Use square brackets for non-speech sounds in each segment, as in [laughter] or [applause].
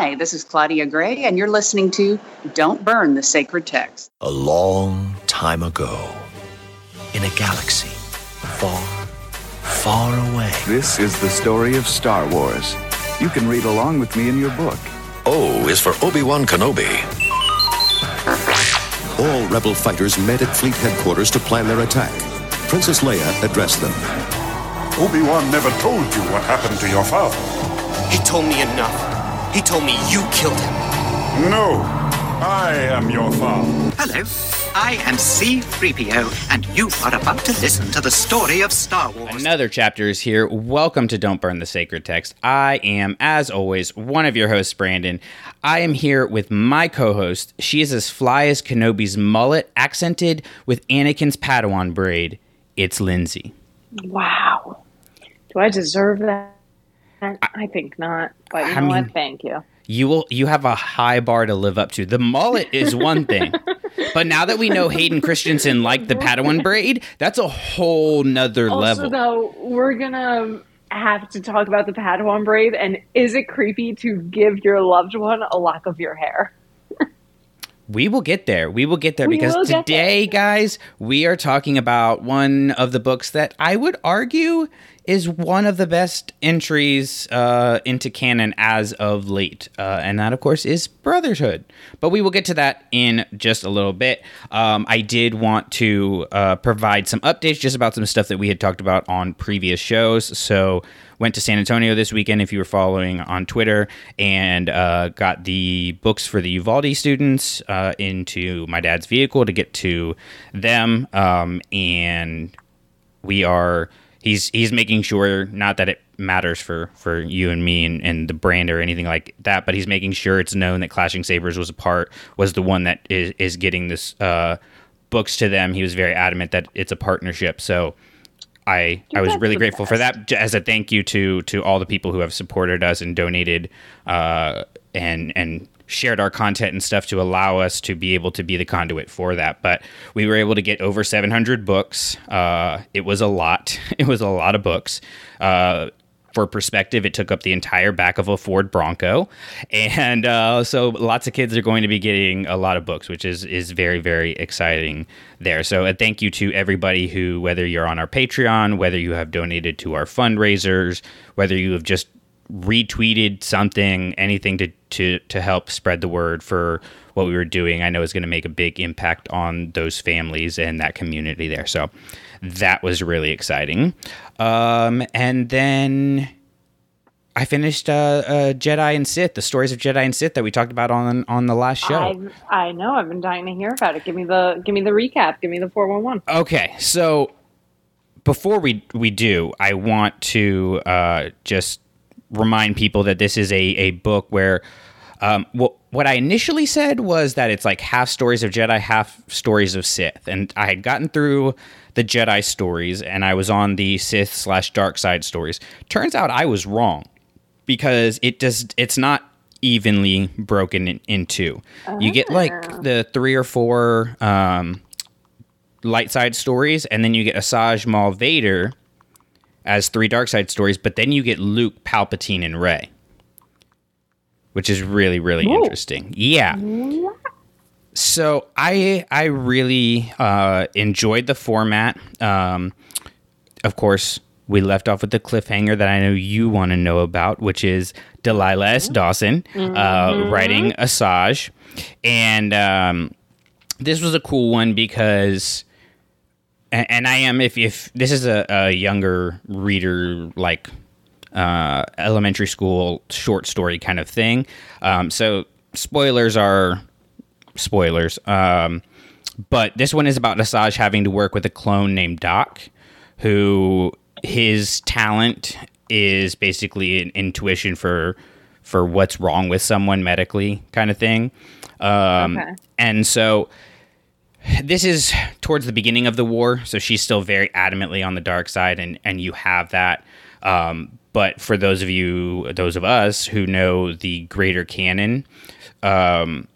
Hi, this is Claudia Gray, and you're listening to Don't Burn the Sacred Text. A long time ago, in a galaxy far, far away. This is the story of Star Wars. You can read along with me in your book. O is for Obi Wan Kenobi. All rebel fighters met at fleet headquarters to plan their attack. Princess Leia addressed them. Obi-Wan never told you what happened to your father. He told me enough. He told me you killed him. No, I am your father. Hello, I am C3PO, and you are about to listen to the story of Star Wars. Another chapter is here. Welcome to Don't Burn the Sacred Text. I am, as always, one of your hosts, Brandon. I am here with my co host. She is as fly as Kenobi's mullet, accented with Anakin's Padawan braid. It's Lindsay. Wow. Do I deserve that? I think not. But you I know mean- what? Thank you. You will you have a high bar to live up to. The mullet is one thing. [laughs] but now that we know Hayden Christensen liked the Padawan braid, that's a whole nother level. Also, level. though, we're gonna have to talk about the Padawan braid. And is it creepy to give your loved one a lock of your hair? [laughs] We will get there. We will get there We because today, guys, we are talking about one of the books that I would argue is one of the best entries uh, into canon as of late. Uh, and that, of course, is Brotherhood. But we will get to that in just a little bit. Um, I did want to uh, provide some updates just about some stuff that we had talked about on previous shows. So, went to San Antonio this weekend if you were following on Twitter and uh, got the books for the Uvalde students uh, into my dad's vehicle to get to them. Um, and we are he's he's making sure not that it matters for for you and me and, and the brand or anything like that, but he's making sure it's known that Clashing Sabers was a part was the one that is is getting this uh, books to them. He was very adamant that it's a partnership. So. I, I was really grateful for that as a thank you to to all the people who have supported us and donated uh, and and shared our content and stuff to allow us to be able to be the conduit for that. But we were able to get over 700 books. Uh, it was a lot. [laughs] It was a lot of books. Uh, for perspective, it took up the entire back of a Ford Bronco, and uh, so lots of kids are going to be getting a lot of books, which is is very very exciting there. So a thank you to everybody who, whether you're on our Patreon, whether you have donated to our fundraisers, whether you have just retweeted something, anything to to to help spread the word for what we were doing. I know is going to make a big impact on those families and that community there. So that was really exciting. Um, and then I finished uh, uh, Jedi and Sith, the stories of Jedi and Sith that we talked about on on the last show. I I know. I've been dying to hear about it. Give me the give me the recap. Give me the four one one. Okay, so before we we do, I want to uh, just remind people that this is a a book where. Um, what what I initially said was that it's like half stories of Jedi, half stories of Sith, and I had gotten through the Jedi stories, and I was on the Sith slash dark side stories. Turns out I was wrong because it does it's not evenly broken in, in two. You get like the three or four um, light side stories, and then you get Asajj Maul Vader as three dark side stories, but then you get Luke, Palpatine, and Rey, which is really really interesting. Yeah. So I I really uh, enjoyed the format. Um, of course, we left off with the cliffhanger that I know you want to know about, which is Delilah S. Dawson uh, writing Asajj, and um, this was a cool one because and, and I am if if this is a, a younger reader like uh, elementary school short story kind of thing. Um, so spoilers are spoilers. Um, but this one is about Asajj having to work with a clone named Doc, who his talent is basically an intuition for for what's wrong with someone medically, kind of thing. Um, Okay. And so this is towards the beginning of the war, so she's still very adamantly on the dark side, and and you have that. Um, but for those of you, those of us who know the greater canon, um,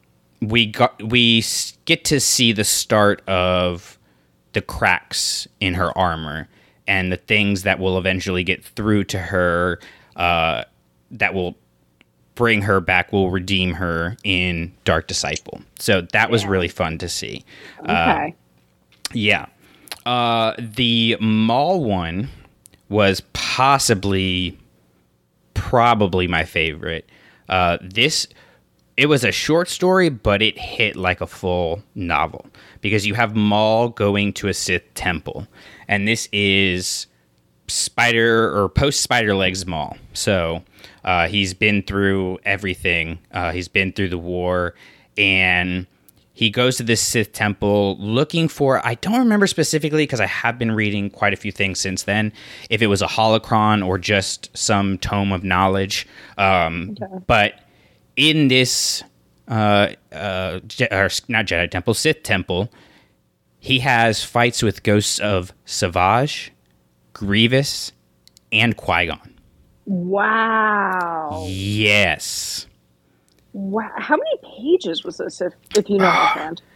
we got we get to see the start of the cracks in her armor and the things that will eventually get through to her uh, that will bring her back, will redeem her in Dark Disciple. So that was really fun to see. Uh, Okay. yeah. Uh, the Maul one was possibly, probably my favorite. Uh, this, it was a short story, but it hit like a full novel because you have Maul going to a Sith temple, and this is Spider or post Spider Legs Maul. So uh, he's been through everything. Uh, he's been through the war, and he goes to this Sith temple looking for. I don't remember specifically because I have been reading quite a few things since then. If it was a holocron or just some tome of knowledge, um, but in this uh, uh, Je- or not Jedi temple, Sith temple, he has fights with ghosts of Savage, Grievous, and Qui Gon. Wow. Yes. Wow. How many pages was this, if, if you know offhand? [sighs]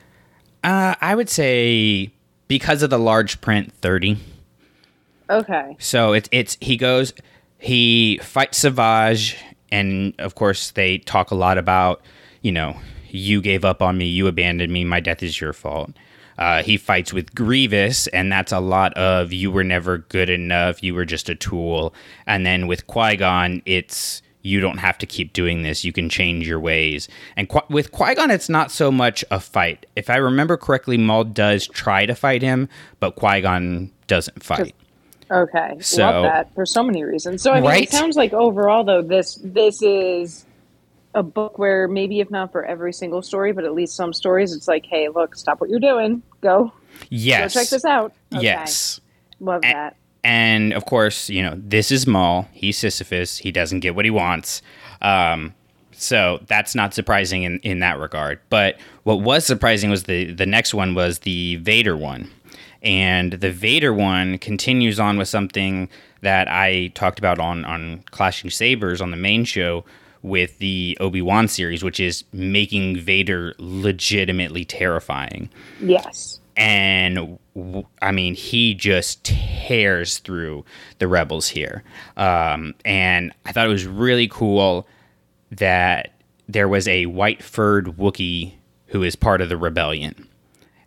Uh, I would say because of the large print, thirty. Okay. So it's it's he goes, he fights Savage, and of course they talk a lot about, you know, you gave up on me, you abandoned me, my death is your fault. Uh, he fights with Grievous, and that's a lot of you were never good enough, you were just a tool. And then with Qui Gon, it's you don't have to keep doing this, you can change your ways. And Qui- with Qui Gon, it's not so much a fight. If I remember correctly, Maul does try to fight him, but Qui Gon doesn't fight. Okay. So- Love that for so many reasons. So I mean Right? it sounds like overall though this this is a book where maybe if not for every single story, but at least some stories it's like, hey, look, stop what you're doing. Go. yes. Go check this out. Okay. Yes. Love A- that. And of course, you know, this is Maul. He's Sisyphus. He doesn't get what he wants. Um, so that's not surprising in, in that regard. But what was surprising was the, the next one was the Vader one. And the Vader one continues on with something that I talked about on, on Clashing Sabers on the main show with the Obi Wan series, which is making Vader legitimately terrifying Yes. and I mean, he just tears through the rebels here. Um, and I thought it was really cool that there was a white furred Wookiee who is part of the rebellion,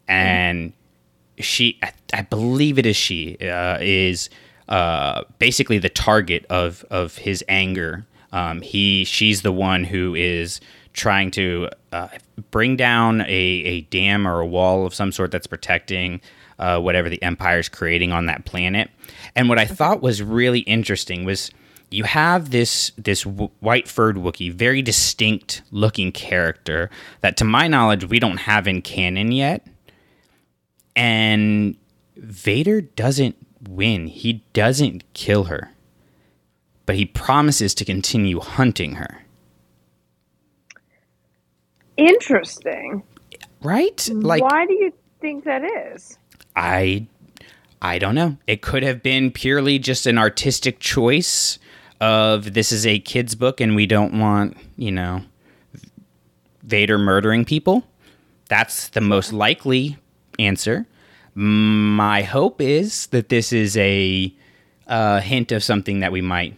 and she, I, I believe it is she, uh, is uh, basically the target of of his anger. Um, he, she's the one who is trying to uh, bring down a, a dam or a wall of some sort that's protecting uh, whatever the empire's creating on that planet. And what I thought was really interesting was you have this this w- white furred Wookiee, very distinct looking character that, to my knowledge, we don't have in canon yet. And Vader doesn't win. He doesn't kill her, but he promises to continue hunting her. Interesting. Right? Like Why do you think that is? I I don't know. It could have been purely just an artistic choice of this is a kids book and we don't want, you know, Vader murdering people. That's the most likely answer. My hope is that this is a uh, hint of something that we might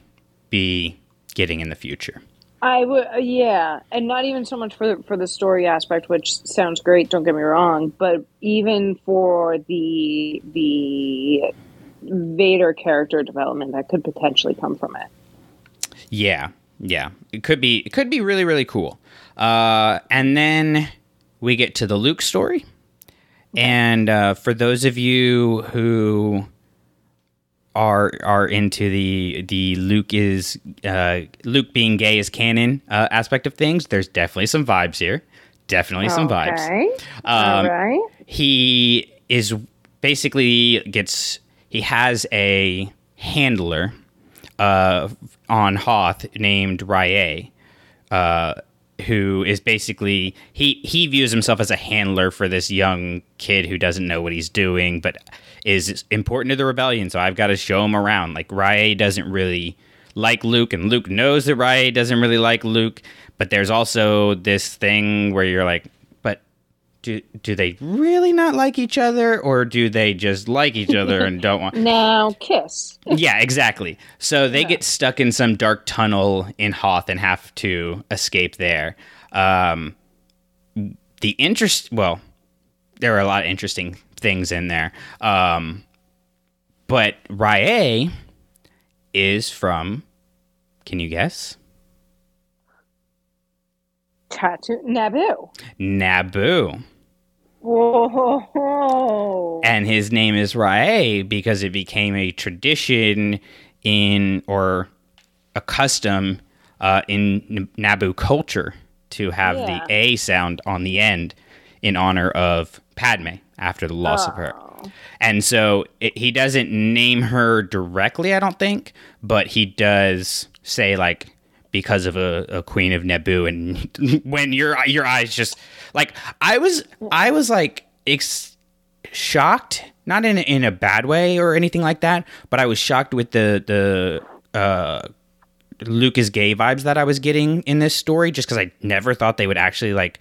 be getting in the future. I would, uh, yeah, and not even so much for the, for the story aspect, which sounds great. Don't get me wrong, but even for the the Vader character development that could potentially come from it. Yeah, yeah. It could be it could be really really cool. Uh, and then we get to the Luke story. And uh, for those of you who are are into the the Luke is uh, Luke being gay is canon uh, aspect of things, there's definitely some vibes here. Definitely some vibes. Um, All right. he is basically gets he has a handler uh, on Hoth named Rye, uh, who is basically he he views himself as a handler for this young kid who doesn't know what he's doing, but is important to the rebellion. So I've got to show him around. Like Rye doesn't really like Luke, and Luke knows that Rye doesn't really like Luke. But there's also this thing where you're like, but do do they really not like each other or do they just like each other and don't want [laughs] Now kiss. yeah exactly so they get stuck in some dark tunnel in hoth and have to escape there um the interest well there are a lot of interesting things in there um but Rye is from can you guess Tattoo Naboo. Naboo Whoa. and his name is Rae because it became a tradition in or a custom uh, in N- Naboo culture to have Yeah. the A sound on the end in honor of Padme after the loss of her. And so it, he doesn't name her directly, I don't think, but he does say like because of a, a queen of Naboo, and [laughs] when your your eyes just like I was I was like ex- shocked, not in a, in a bad way or anything like that, but I was shocked with the the uh, Lucas gay vibes that I was getting in this story, just because I never thought they would actually like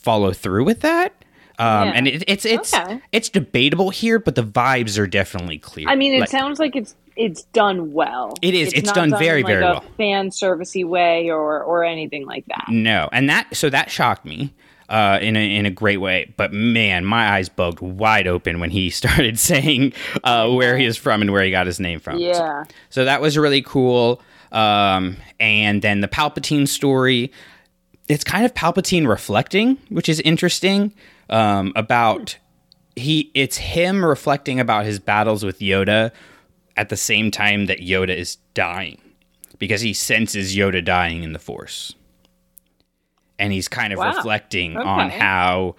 follow through with that. Um, Yeah. And it, it's it's Okay. it's debatable here, but the vibes are definitely clear. I mean, it Like, sounds like it's it's done well. It is. It's not done very, in, like, very a well. Fan servicey way or or anything like that. No, and that so that shocked me uh, in a in a great way. But man, my eyes bugged wide open when he [laughs] started saying uh, where he is from and where he got his name from. Yeah. So that was really cool. Um, and then the Palpatine story, it's kind of Palpatine reflecting, which is interesting. Um, about he, it's him reflecting about his battles with Yoda at the same time that Yoda is dying, because he senses Yoda dying in the Force, and he's kind of Wow. reflecting on how.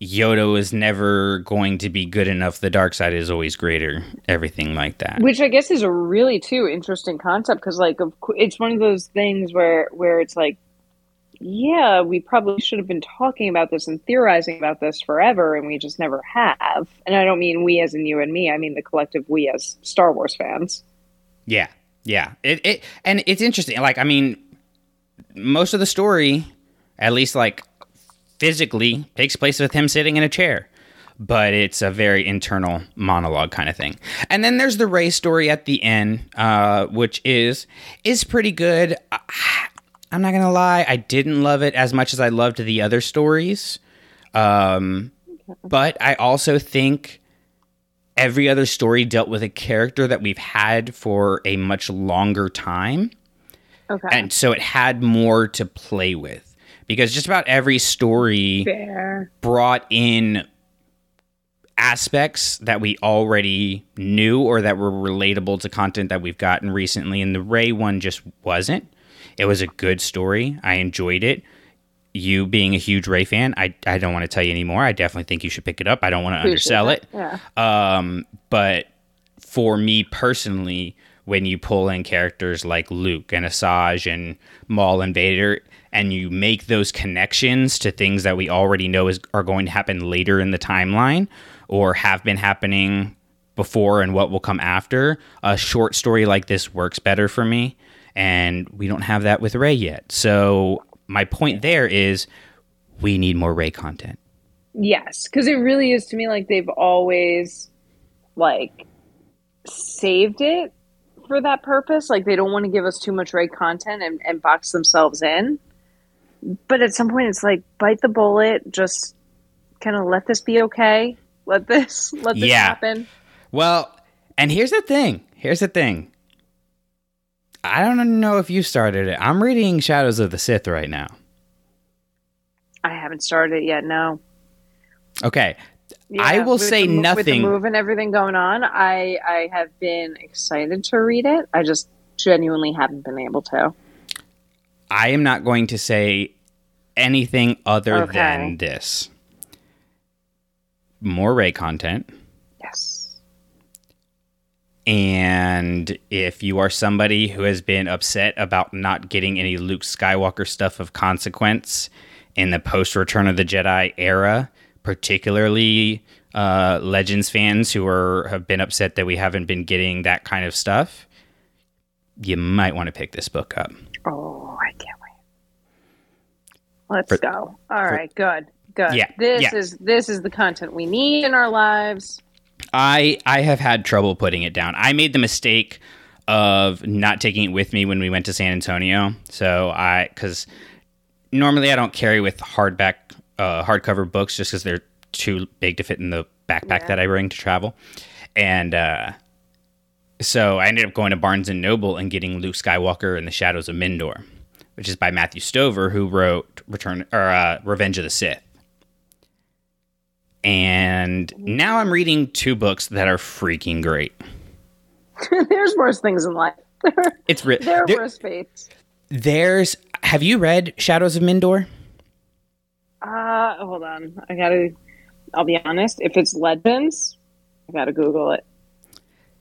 Yoda was never going to be good enough. The dark side is always greater. Everything like that. Which I guess is a really too interesting concept because, like, it's one of those things where where it's like, yeah, we probably should have been talking about this and theorizing about this forever, and we just never have. And I don't mean we as in you and me. I mean the collective we as Star Wars fans. Yeah, yeah. It, it and it's interesting. Like, I mean, most of the story, at least like physically, takes place with him sitting in a chair. But it's a very internal monologue kind of thing. And then there's the Rey story at the end, uh, which is is pretty good. I, I'm not gonna lie, I didn't love it as much as I loved the other stories. Um, but I also think every other story dealt with a character that we've had for a much longer time. Okay. And so it had more to play with because just about every story Fair. brought in aspects that we already knew or that were relatable to content that we've gotten recently. And the Rey one just wasn't. It was a good story. I enjoyed it. You being a huge Rey fan, I, I don't want to tell you anymore. I definitely think you should pick it up. I don't want to undersell it. Yeah. Um, but for me personally, when you pull in characters like Luke and Asajj and Maul and Vader, and you make those connections to things that we already know is are going to happen later in the timeline or have been happening before and what will come after, a short story like this works better for me. And we don't have that with Rey yet. So my point there is we need more Rey content. Yes, because it really is to me like they've always like saved it for that purpose. Like they don't want to give us too much Rey content and, and box themselves in. But at some point, it's like bite the bullet. Just kind of let this be okay. Let this let this Yeah. happen. Well, and here's the thing. Here's the thing. I don't know if you started it. I'm reading Shadows of the Sith right now. I haven't started it yet. No. Okay. I will say the, mo- With the nothing. move and everything going on, I I have been excited to read it. I just genuinely haven't been able to. I am not going to say anything other Okay. than this. More Rey content. And if you are somebody who has been upset about not getting any Luke Skywalker stuff of consequence in the post Return of the Jedi era, particularly uh, Legends fans who are have been upset that we haven't been getting that kind of stuff, you might want to pick this book up. Oh, I can't wait. Let's For- go. All right, good. Good. Yeah, This yeah. is this is the content we need in our lives. I I have had trouble putting it down. I made the mistake of not taking it with me when we went to San Antonio. So I because normally I don't carry with hardback uh, hardcover books just because they're too big to fit in the backpack that I bring to travel, and uh, so I ended up going to Barnes and Noble and getting Luke Skywalker and the Shadows of Mindor, which is by Matthew Stover, who wrote Return or uh, Revenge of the Sith. And now I'm reading two books that are freaking great. [laughs] There's worse things in life. [laughs] It's re- there are there- worse fates. There's. Have you read Shadows of Mindor? Uh, hold on. I gotta. I'll be honest. If it's legends, I gotta Google it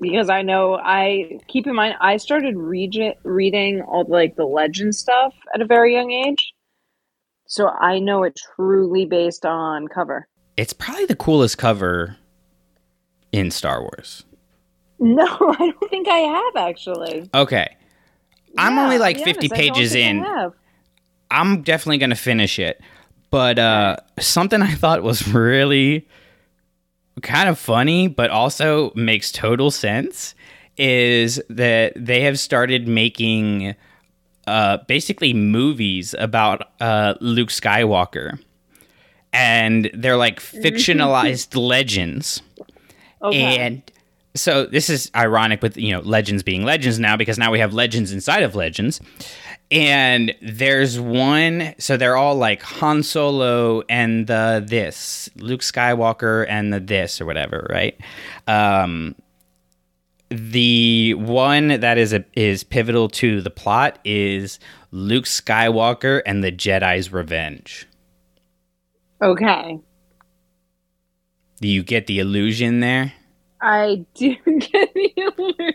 because I know. I keep in mind. I started read, reading all the, like the legend stuff at a very young age, so I know it truly based on cover. It's probably the coolest cover in Star Wars. No, [laughs] I don't think I have actually. Okay. I'm only like 50 honest, pages in. I'm definitely going to finish it. But uh, something [laughs] I thought was really kind of funny, but also makes total sense, is that they have started making uh, basically movies about uh, Luke Skywalker. And they're like fictionalized legends. Okay. And so this is ironic with you know legends being legends now because now we have legends inside of legends. And there's one so they're all like Han Solo and the this, Luke Skywalker and the this or whatever, right? Um the one that is a, is pivotal to the plot is Luke Skywalker and the Jedi's Revenge. Okay. Do you get the illusion there? I do [laughs] get the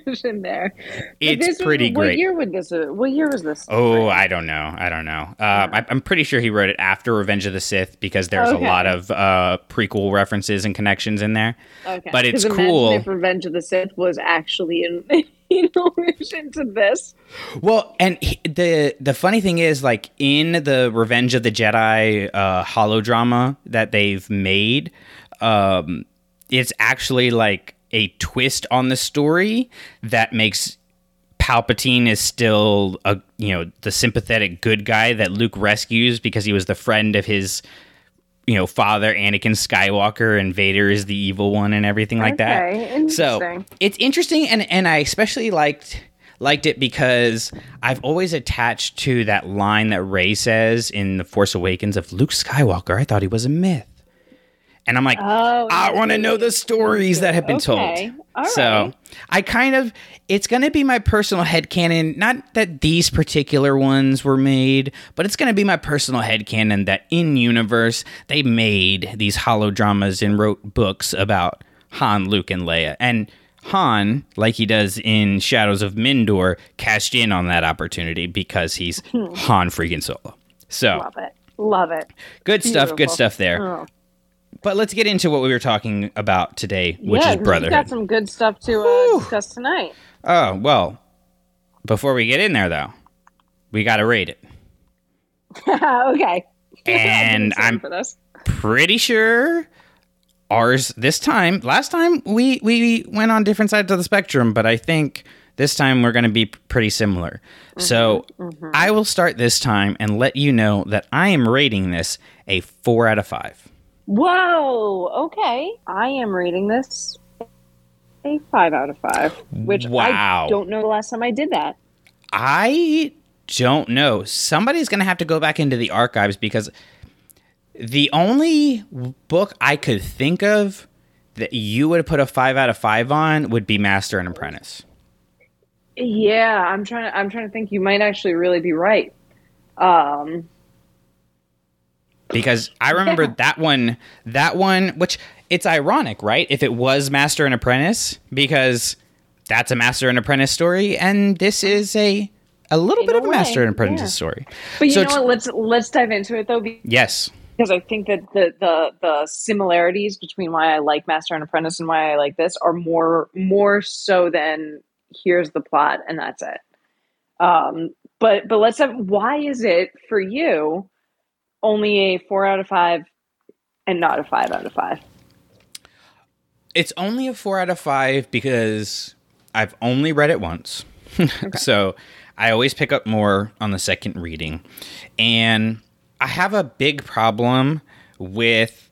illusion there. It's this was- pretty What great. year would this? What year was this? Oh, I don't know. I don't know. Uh, I, I'm pretty sure he wrote it after Revenge of the Sith because there's Okay. a lot of uh, prequel references and connections in there. Okay. But it's cool. If Revenge of the Sith was actually in, in [laughs] allusion to this. Well, and he- the the funny thing is, like in the Revenge of the Jedi uh, holodrama that they've made, um, it's actually like a twist on the story that makes Palpatine is still a you know the sympathetic good guy that Luke rescues because he was the friend of his you know father Anakin Skywalker and Vader is the evil one and everything like Okay, that. So it's interesting and and I especially liked liked it because I've always attached to that line that Rey says in The Force Awakens of Luke Skywalker. I thought he was a myth. And I'm like, Oh, I want to know the stories that have been Okay, told. all so right. I kind of, it's going to be my personal head headcanon. Not that these particular ones were made, but it's going to be my personal head headcanon that in universe, they made these holodramas and wrote books about Han, Luke, and Leia. And Han, like he does in Shadows of Mindor, cashed in on that opportunity because he's hmm. Han freaking Solo. So Love it. Love it. good stuff, good stuff there. Oh. But let's get into what we were talking about today, which yeah, is brotherhood. We've got some good stuff to uh, discuss tonight. Oh, well, before we get in there, though, we got to rate it. [laughs] okay. [laughs] And I'm pretty sure ours this time, last time we, we went on different sides of the spectrum, but I think this time we're going to be pretty similar. So I will start this time and let you know that I am rating this a four out of five. Whoa. Okay. I am rating this a five out of five, which Wow. I don't know the last time I did that. I don't know. Somebody's going to have to go back into the archives because the only book I could think of that you would put a five out of five on would be Master and Apprentice. Yeah, I'm trying to. I'm trying to think. You might actually really be right. Um, Because I remember Yeah. that one, that one, which it's ironic, right? If it was Master and Apprentice, because that's a Master and Apprentice story, and this is a a little In bit a of a Master and Apprentice yeah. story. but you So know what? Let's let's dive into it though, Yes. because I think that the the the similarities between why I like Master and Apprentice and why I like this are more more so than here's the plot and that's it. Um, but but let's have why is it for you only a four out of five and not a five out of five? It's only a four out of five because I've only read it once. [laughs] so I always pick up more on the second reading. And I have a big problem with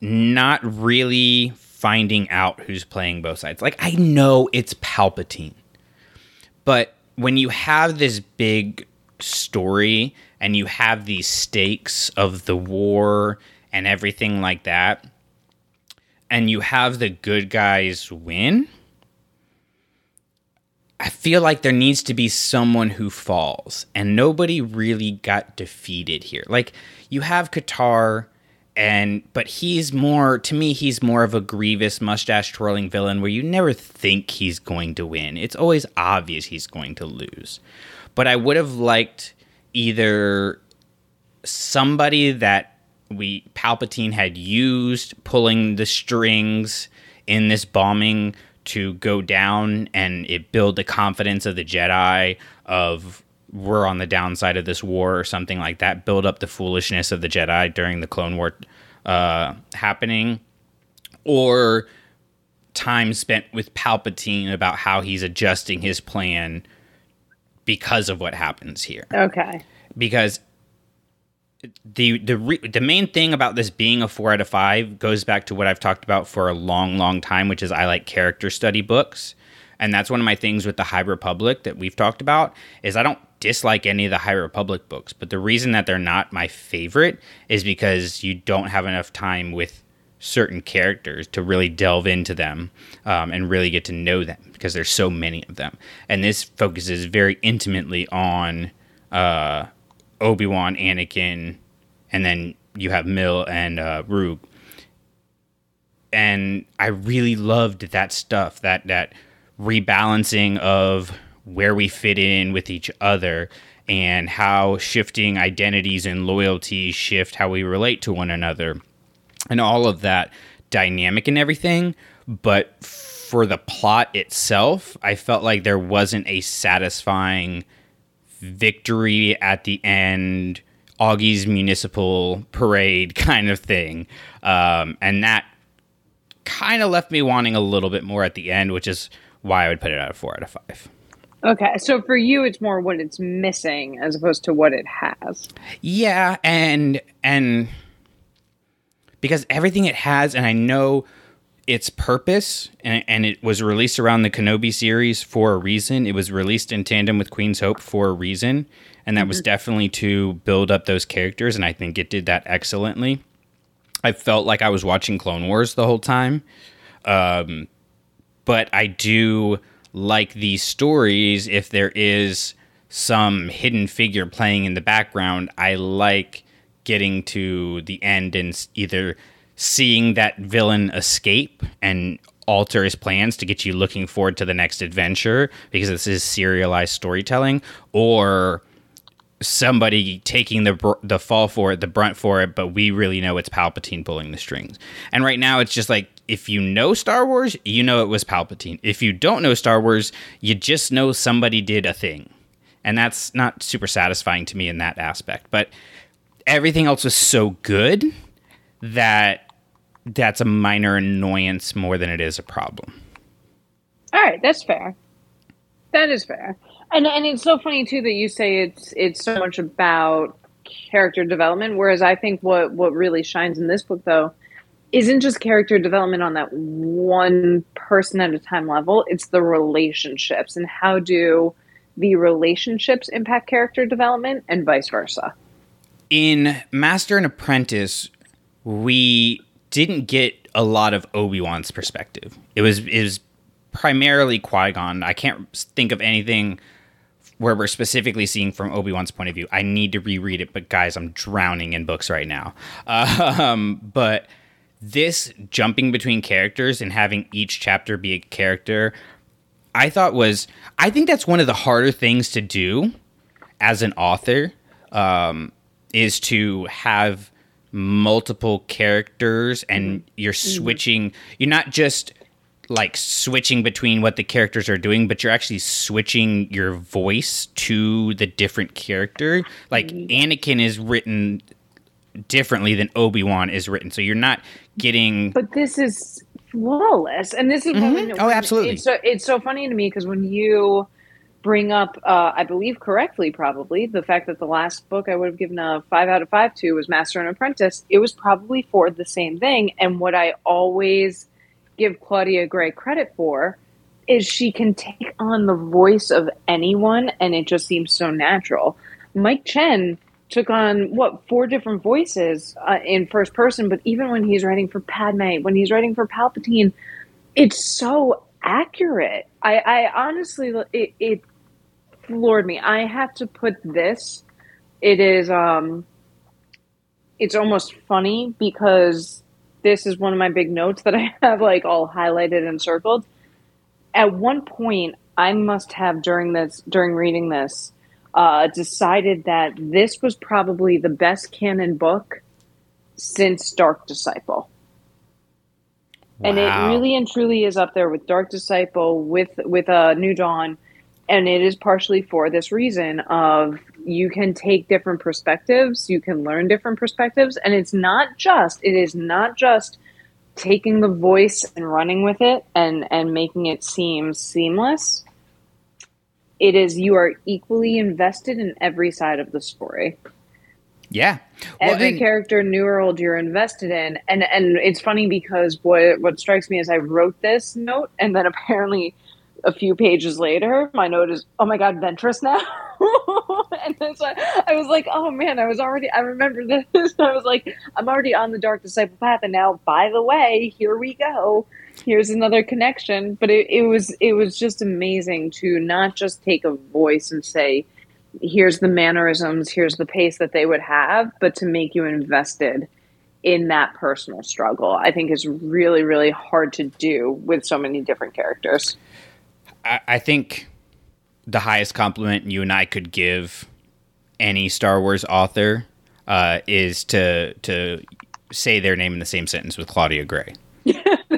not really finding out who's playing both sides. Like, I know it's Palpatine, but when you have this big story and you have these stakes of the war and everything like that, and you have the good guys win, I feel like there needs to be someone who falls, and nobody really got defeated here. Like, you have Qatar and but he's more to me he's more of a grievous mustache twirling villain where you never think he's going to win it's always obvious he's going to lose but i would have liked either somebody that we palpatine had used pulling the strings in this bombing to go down and it build the confidence of the jedi of we're on the downside of this war or something like that, build up the foolishness of the Jedi during the Clone War uh, happening, or time spent with Palpatine about how he's adjusting his plan because of what happens here. Okay. Because the the re- the main thing about this being a 4 out of 5 goes back to what I've talked about for a long long time which is I like character study books and that's one of my things with the High Republic that we've talked about is I don't dislike any of the High Republic books, but the reason that they're not my favorite is because you don't have enough time with certain characters to really delve into them um, and really get to know them because there's so many of them. And this focuses very intimately on uh, Obi Wan, Anakin, and then you have Mill and uh, Rogue. And I really loved that stuff. That that rebalancing of where we fit in with each other and how shifting identities and loyalties shift how we relate to one another and all of that dynamic and everything but for the plot itself i felt like there wasn't a satisfying victory at the end augie's municipal parade [laughs] kind of thing um, and that kind of left me wanting a little bit more at the end which is why I would put it at a four out of five. Okay, so for you, it's more what it's missing as opposed to what it has. Yeah, and and because everything it has, and I know its purpose, and, and it was released around the Kenobi series for a reason. It was released in tandem with Queen's Hope for a reason, and that mm-hmm. was definitely to build up those characters, and I think it did that excellently. I felt like I was watching Clone Wars the whole time. Um, but I do like these stories if there is some hidden figure playing in the background. I like getting to the end and either seeing that villain escape and alter his plans to get you looking forward to the next adventure because this is serialized storytelling or somebody taking the the fall for it, the brunt for it, but we really know it's Palpatine pulling the strings. And right now, it's just like if you know Star Wars, you know it was Palpatine. If you don't know Star Wars, you just know somebody did a thing, and that's not super satisfying to me in that aspect. But everything else was so good that that's a minor annoyance more than it is a problem. All right, that's fair. That is fair. And and it's so funny too that you say it's it's so much about character development, whereas I think what what really shines in this book though isn't just character development on that one person at a time level. It's the relationships and how do the relationships impact character development and vice versa. In Master and Apprentice, we didn't get a lot of Obi Wan's perspective. It was it was primarily Qui Gon. I can't think of anything where we're specifically seeing from Obi Wan's point of view. I need to reread it, but guys, I'm drowning in books right now. Um, but this jumping between characters and having each chapter be a character, I thought was I think that's one of the harder things to do as an author um, is to have multiple characters and you're mm-hmm. switching. You're not just like switching between what the characters are doing, but you're actually switching your voice to the different character. Like mm-hmm. Anakin is written differently than Obi Wan is written. So you're not getting. But this is flawless, and this is Mhm. when, Oh, absolutely. It's so it's so funny to me because when you bring up, uh, I believe correctly, probably the fact that the last book I would have given a five out of five to was Master and Apprentice. It was probably for the same thing, and what I always give Claudia Gray credit for is she can take on the voice of anyone, and it just seems so natural. Mike Chen took on what four different voices uh, in first person, but even when he's writing for Padme, when he's writing for Palpatine, it's so accurate. I, I honestly, it, it floored me. I have to put this. It is, um, it's almost funny because this is one of my big notes that I [laughs] have like all highlighted and circled. At one point, I must have during this during reading this uh, decided that this was probably the best canon book since Dark Disciple. And it really and truly is up there with Dark Disciple, with with uh, New Dawn, and it is partially for this reason of you can take different perspectives, you can learn different perspectives, and it's not just it is not just taking the voice and running with it and and making it seem seamless. It is you are equally invested in every side of the story Yeah. Well, every and- character new or old you're invested in and and it's funny because what what strikes me is i wrote this note and then [laughs] apparently a few pages later my note is oh my god ventress now? [laughs] And then so I, I was like oh man i was already i remember this. [laughs] I was like i'm already on the dark disciple path and now by the way here we go. Here's another connection. But it, it was it was just amazing to not just take a voice and say here's the mannerisms, here's the pace that they would have, but to make you invested in that personal struggle, I think is really, really hard to do with so many different characters. I, I think the highest compliment you and I could give any Star Wars author uh, is to to say their name in the same sentence with Claudia Gray. [laughs]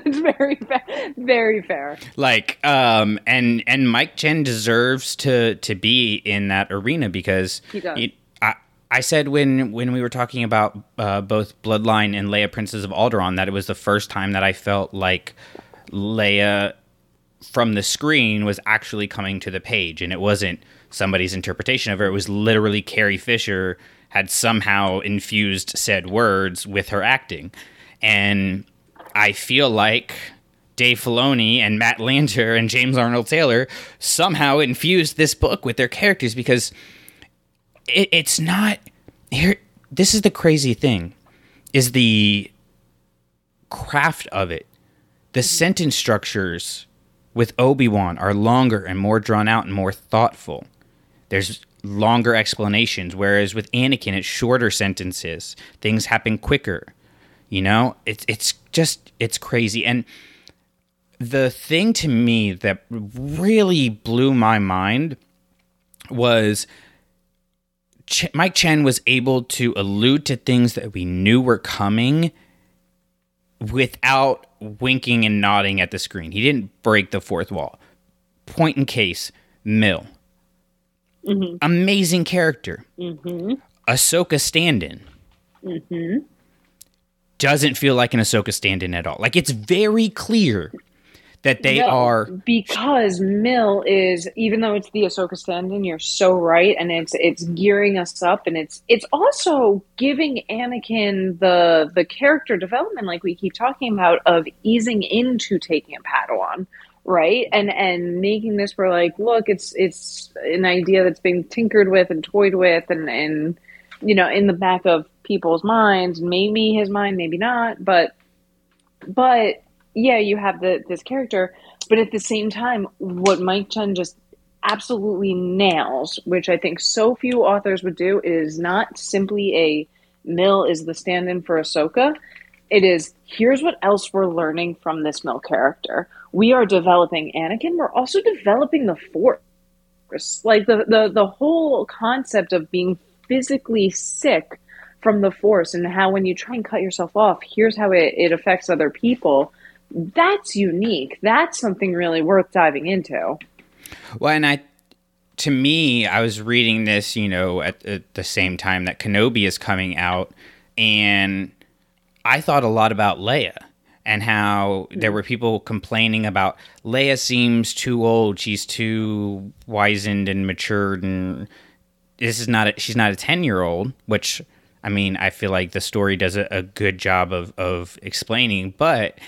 It's very, fa- very fair. Like, um, and and Mike Chen deserves to to be in that arena because He does. I I said when when we were talking about uh, both Bloodline and Leia Princess of Alderaan that it was the first time that I felt like Leia from the screen was actually coming to the page and it wasn't somebody's interpretation of her. It was literally Carrie Fisher had somehow infused said words with her acting. And I feel like Dave Filoni and Matt Lanter and James Arnold Taylor somehow infused this book with their characters because it, it's not here this is the crazy thing is the craft of it. The sentence structures with Obi-Wan are longer and more drawn out and more thoughtful. There's longer explanations, whereas with Anakin, it's shorter sentences. Things happen quicker. You know, it's it's just it's crazy. And the thing to me that really blew my mind was Ch- Mike Chen was able to allude to things that we knew were coming without winking and nodding at the screen. He didn't break the fourth wall. Point in case, Mill. Amazing character. Mm-hmm. Ahsoka stand-in. Mm-hmm. Doesn't feel like an Ahsoka stand-in at all. Like it's very clear that they No, are because Mill is even though it's the Ahsoka stand-in, you're so right, and it's it's gearing us up, and it's it's also giving Anakin the the character development, like we keep talking about, of easing into taking a Padawan, right, and and making this for like, look, it's it's an idea that's being tinkered with and toyed with, and and you know, in the back of people's minds, maybe his mind, maybe not, but but yeah, you have the this character, but at the same time, what Mike Chen just absolutely nails, which I think so few authors would do, is not simply a Mill is the stand-in for Ahsoka. It is here's what else we're learning from this Mill character. We are developing Anakin. We're also developing the Force, like the the the whole concept of being physically sick from the Force, and how when you try and cut yourself off, here's how it, it affects other people that's unique. That's something really worth diving into. Well, and I, to me, I was reading this, you know, at, at the same time that Kenobi is coming out, and I thought a lot about Leia and how there mm. were people complaining about Leia seems too old, she's too wizened and matured, and this is not a, she's not a ten year old, which I mean I feel like the story does a, a good job of of explaining, but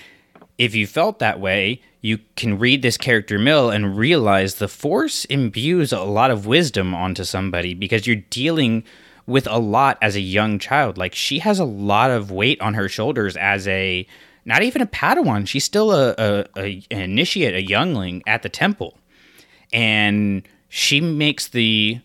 if you felt that way, you can read this character Mill and realize the Force imbues a lot of wisdom onto somebody because you're dealing with a lot as a young child. Like she has a lot of weight on her shoulders as a not even a Padawan. She's still a, a, a an initiate, a youngling at the temple, and she makes the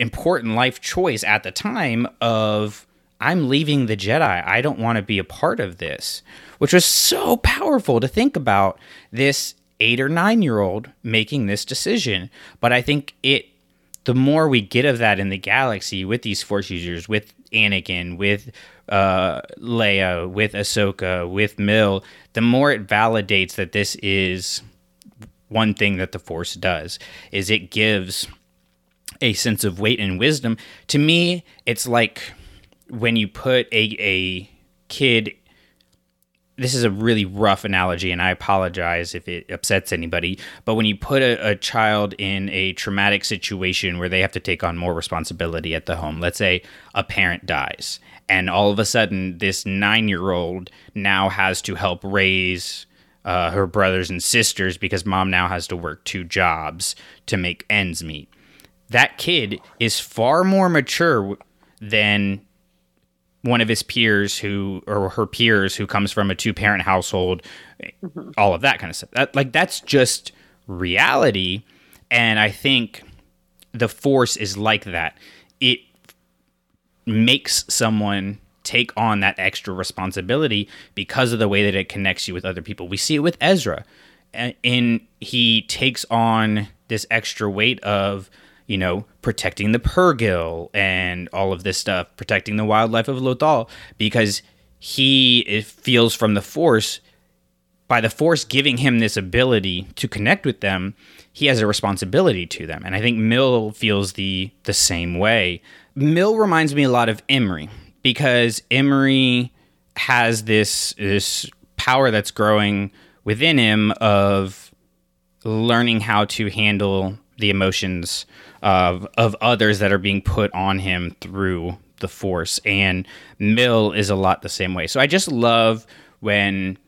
important life choice at the time of I'm leaving the Jedi. I don't want to be a part of this, which was so powerful to think about this eight or nine year old making this decision. But I think it, the more we get of that in the galaxy with these Force users, with Anakin, with uh, Leia, with Ahsoka, with Mill, the more it validates that this is one thing that the Force does is it gives a sense of weight and wisdom. To me, it's like when you put a a kid this is a really rough analogy and i apologize if it upsets anybody but when you put a, a, child in a traumatic situation where they have to take on more responsibility at the home let's say a parent dies and all of a sudden this nine year old now has to help raise uh, her brothers and sisters because mom now has to work two jobs to make ends meet. That kid is far more mature than one of his peers who or her peers who comes from a two parent household mm-hmm. all of that kind of stuff. That, like that's just reality. And i think the force is like that. It makes someone take on that extra responsibility because of the way that it connects you with other people. We see it with ezra. And he takes on this extra weight of you know, protecting the Purrgil and all of this stuff, protecting the wildlife of Lothal, because he feels from the Force, by the Force giving him this ability to connect with them, he has a responsibility to them. And I think Mill feels the the same way. Mill reminds me a lot of Imri because Imri has this this power that's growing within him of learning how to handle the emotions of of others that are being put on him through the force. And mill is a lot the same way. So i just love when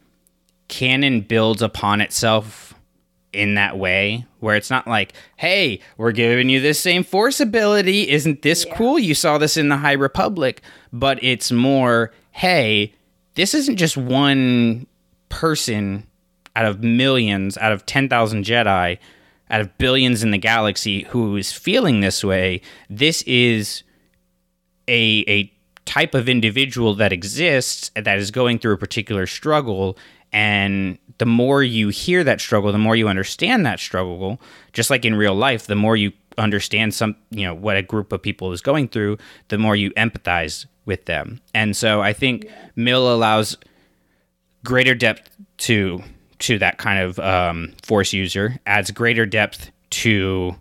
canon builds upon itself in that way where it's not like hey we're giving you this same force ability. Isn't this yeah. cool? You saw this in the high republic. But it's more hey this isn't just one person out of millions out of 10,000 jedi out of billions in the galaxy who is feeling this way, this is a a type of individual that exists that is going through a particular struggle. And the more you hear that struggle the more you understand that struggle just like in real life the more you understand some you know what a group of people is going through the more you empathize with them. And so i think mill allows greater depth to to that kind of um, force user, adds greater depth to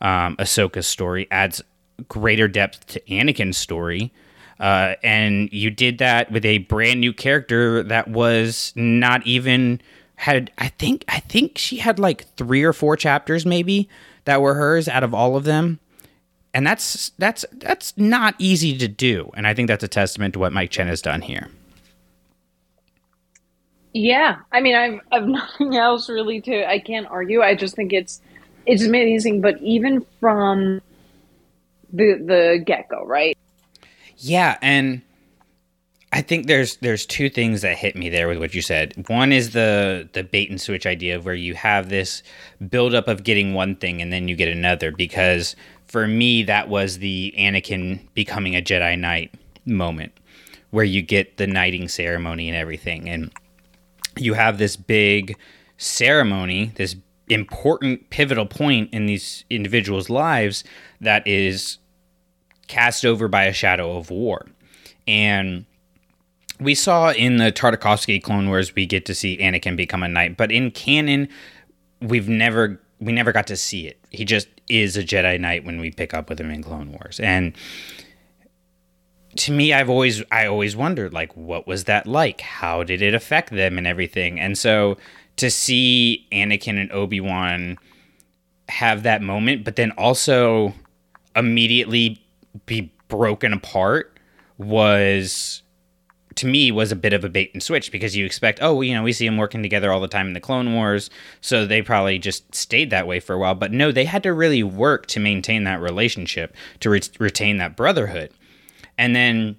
um, Ahsoka's story, adds greater depth to Anakin's story. Uh, and you did that with a brand new character that was not even had I think I think she had like three or four chapters maybe that were hers out of all of them. And that's that's that's not easy to do. And I think that's a testament to what Mike Chen has done here. Yeah, I mean, I've I've [laughs] nothing else really to. I can't argue. I just think it's it's amazing. But even from the the get go, right? Yeah, and I think there's there's two things that hit me there with what you said. One is the the bait and switch idea of where you have this buildup of getting one thing and then you get another. Because for me, that was the Anakin becoming a Jedi Knight moment, where you get the knighting ceremony and everything, and you have this big ceremony, this important pivotal point in these individuals' lives that is cast over by a shadow of war. And we saw in the Tartakovsky Clone Wars we get to see Anakin become a knight, but in canon we've never we never got to see it. He just is a Jedi Knight when we pick up with him in Clone Wars. And to me I've always I always wondered like what was that like? How did it affect them and everything? And so to see Anakin and Obi-Wan have that moment but then also immediately be broken apart was to me was a bit of a bait and switch because you expect oh you know we see them working together all the time in the clone wars so they probably just stayed that way for a while but no they had to really work to maintain that relationship to re- retain that brotherhood and then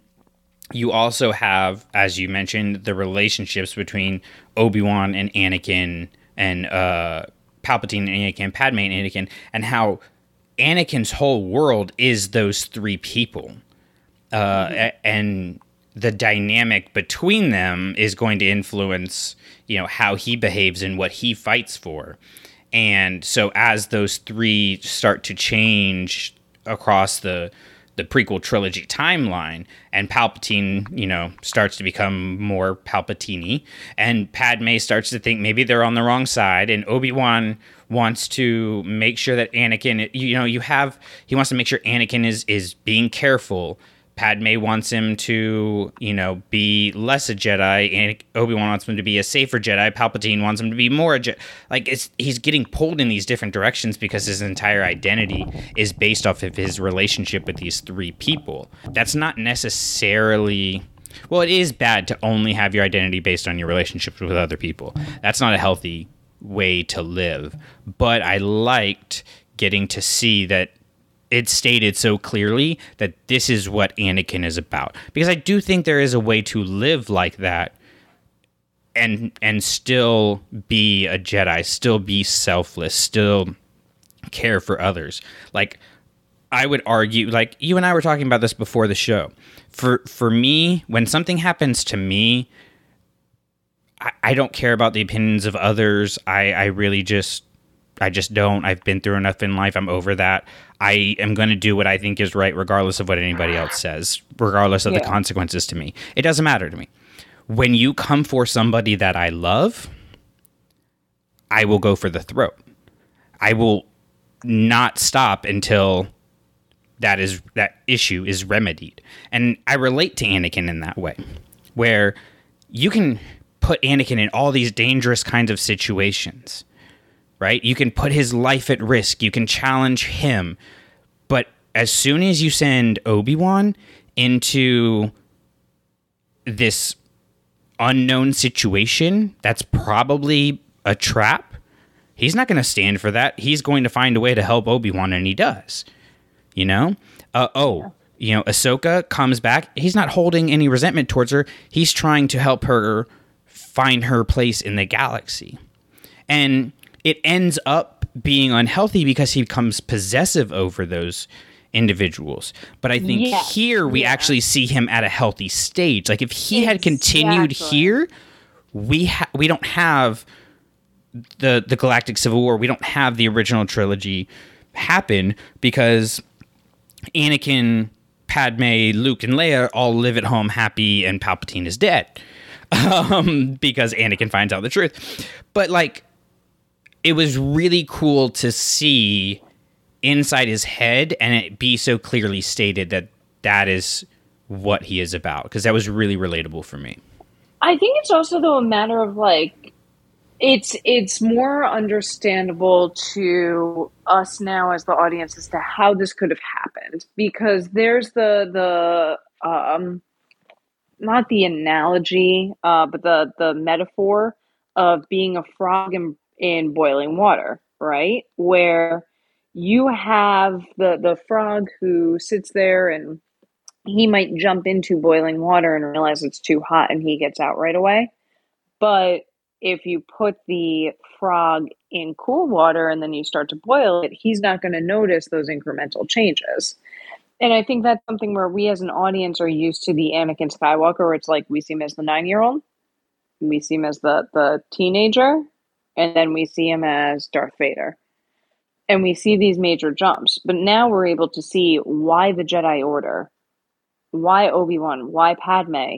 you also have as you mentioned the relationships between obi-wan and anakin and uh palpatine and anakin padme and anakin and how anakin's whole world is those three people. Uh, and the dynamic between them is going to influence you know how he behaves and what he fights for. And so as those three start to change across the the prequel trilogy timeline and palpatine you know starts to become more palpatine and padme starts to think maybe they're on the wrong side and obi-wan wants to make sure that anakin you know you have he wants to make sure anakin is is being careful Padme wants him to, you know, be less a Jedi, and Obi Wan wants him to be a safer Jedi. Palpatine wants him to be more a Jedi. Like it's he's getting pulled in these different directions because his entire identity is based off of his relationship with these three people. That's not necessarily. Well, it is bad to only have your identity based on your relationships with other people. That's not a healthy way to live. But I liked getting to see that it stated so clearly that this is what Anakin is about. Because I do think there is a way to live like that and and still be a Jedi, still be selfless, still care for others. Like I would argue like you and I were talking about this before the show. For for me, when something happens to me, I, I don't care about the opinions of others. I, I really just I just don't. I've been through enough in life. I'm over that. I am going to do what I think is right, regardless of what anybody else says, regardless of the consequences to me. It doesn't matter to me. When you come for somebody that I love, I will go for the throat. I will not stop until that is that issue is remedied. And I relate to Anakin in that way, where you can put Anakin in all these dangerous kinds of situations right? You can put his life at risk. You can challenge him. But as soon as you send Obi-Wan into this unknown situation, that's probably a trap. He's not going to stand for that. He's going to find a way to help Obi-Wan and he does. You know? Uh, oh, you know, Ahsoka comes back. He's not holding any resentment towards her. He's trying to help her find her place in the galaxy. And it ends up being unhealthy because he becomes possessive over those individuals. But I think here we yeah. actually see him at a healthy stage. Like if he had continued here, we ha- we don't have the the Galactic Civil War. We don't have the original trilogy happen because Anakin, Padme, Luke, and Leia all live at home happy, and Palpatine is dead [laughs] um, because Anakin finds out the truth. But like, it was really cool to see inside his head and it be so clearly stated that that is what he is about because that was really relatable for me. I think it's also though a matter of like it's it's more understandable to us now as the audience as to how this could have happened because there's the the um not the analogy uh but the the metaphor of being a frog in in boiling water right where you have the the frog who sits there and he might jump into boiling water and realize it's too hot and he gets out right away. But if you put the frog in cool water and then you start to boil it, he's not going to notice those incremental changes. And I think that's something where we as an audience are used to the Anakin Skywalker, where it's like we see him as the nine year old, we see him as the, the teenager, and then we see him as Darth Vader. And we see these major jumps. But now we're able to see why the Jedi Order why Obi-Wan, why Padme,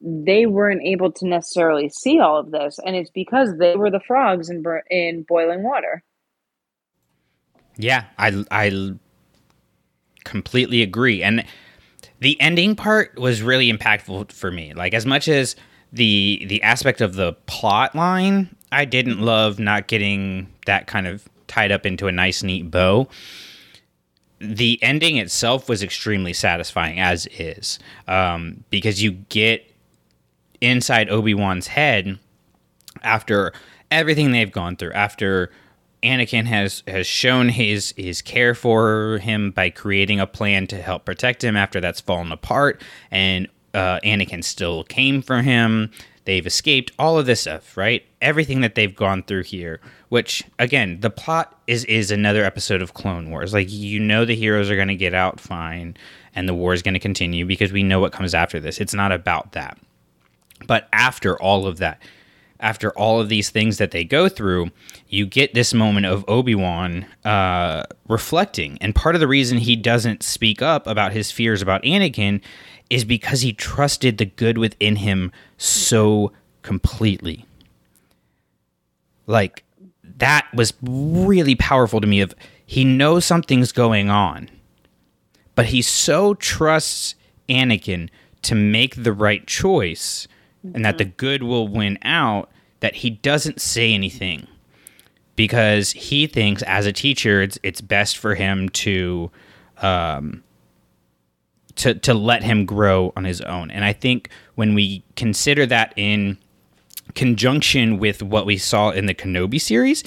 they weren't able to necessarily see all of this, and it's because they were the frogs in in boiling water. Yeah, I I completely agree. And the ending part was really impactful for me. Like as much as the the aspect of the plot line, I didn't love not getting that kind of tied up into a nice neat bow. The ending itself was extremely satisfying as is, um, because you get inside Obi Wan's head after everything they've gone through, after Anakin has has shown his his care for him by creating a plan to help protect him after that's fallen apart, and uh, Anakin still came for him. They've escaped all of this stuff, right? Everything that they've gone through here. Which again, the plot is is another episode of Clone Wars. Like you know, the heroes are going to get out fine, and the war is going to continue because we know what comes after this. It's not about that. But after all of that, after all of these things that they go through, you get this moment of Obi Wan uh, reflecting. And part of the reason he doesn't speak up about his fears about Anakin is because he trusted the good within him so completely. Like, that was really powerful to me of he knows something's going on but he so trusts Anakin to make the right choice and that the good will win out that he doesn't say anything because he thinks as a teacher it's it's best for him to um to to let him grow on his own. And i think when we consider that in conjunction with what we saw in the Kenobi series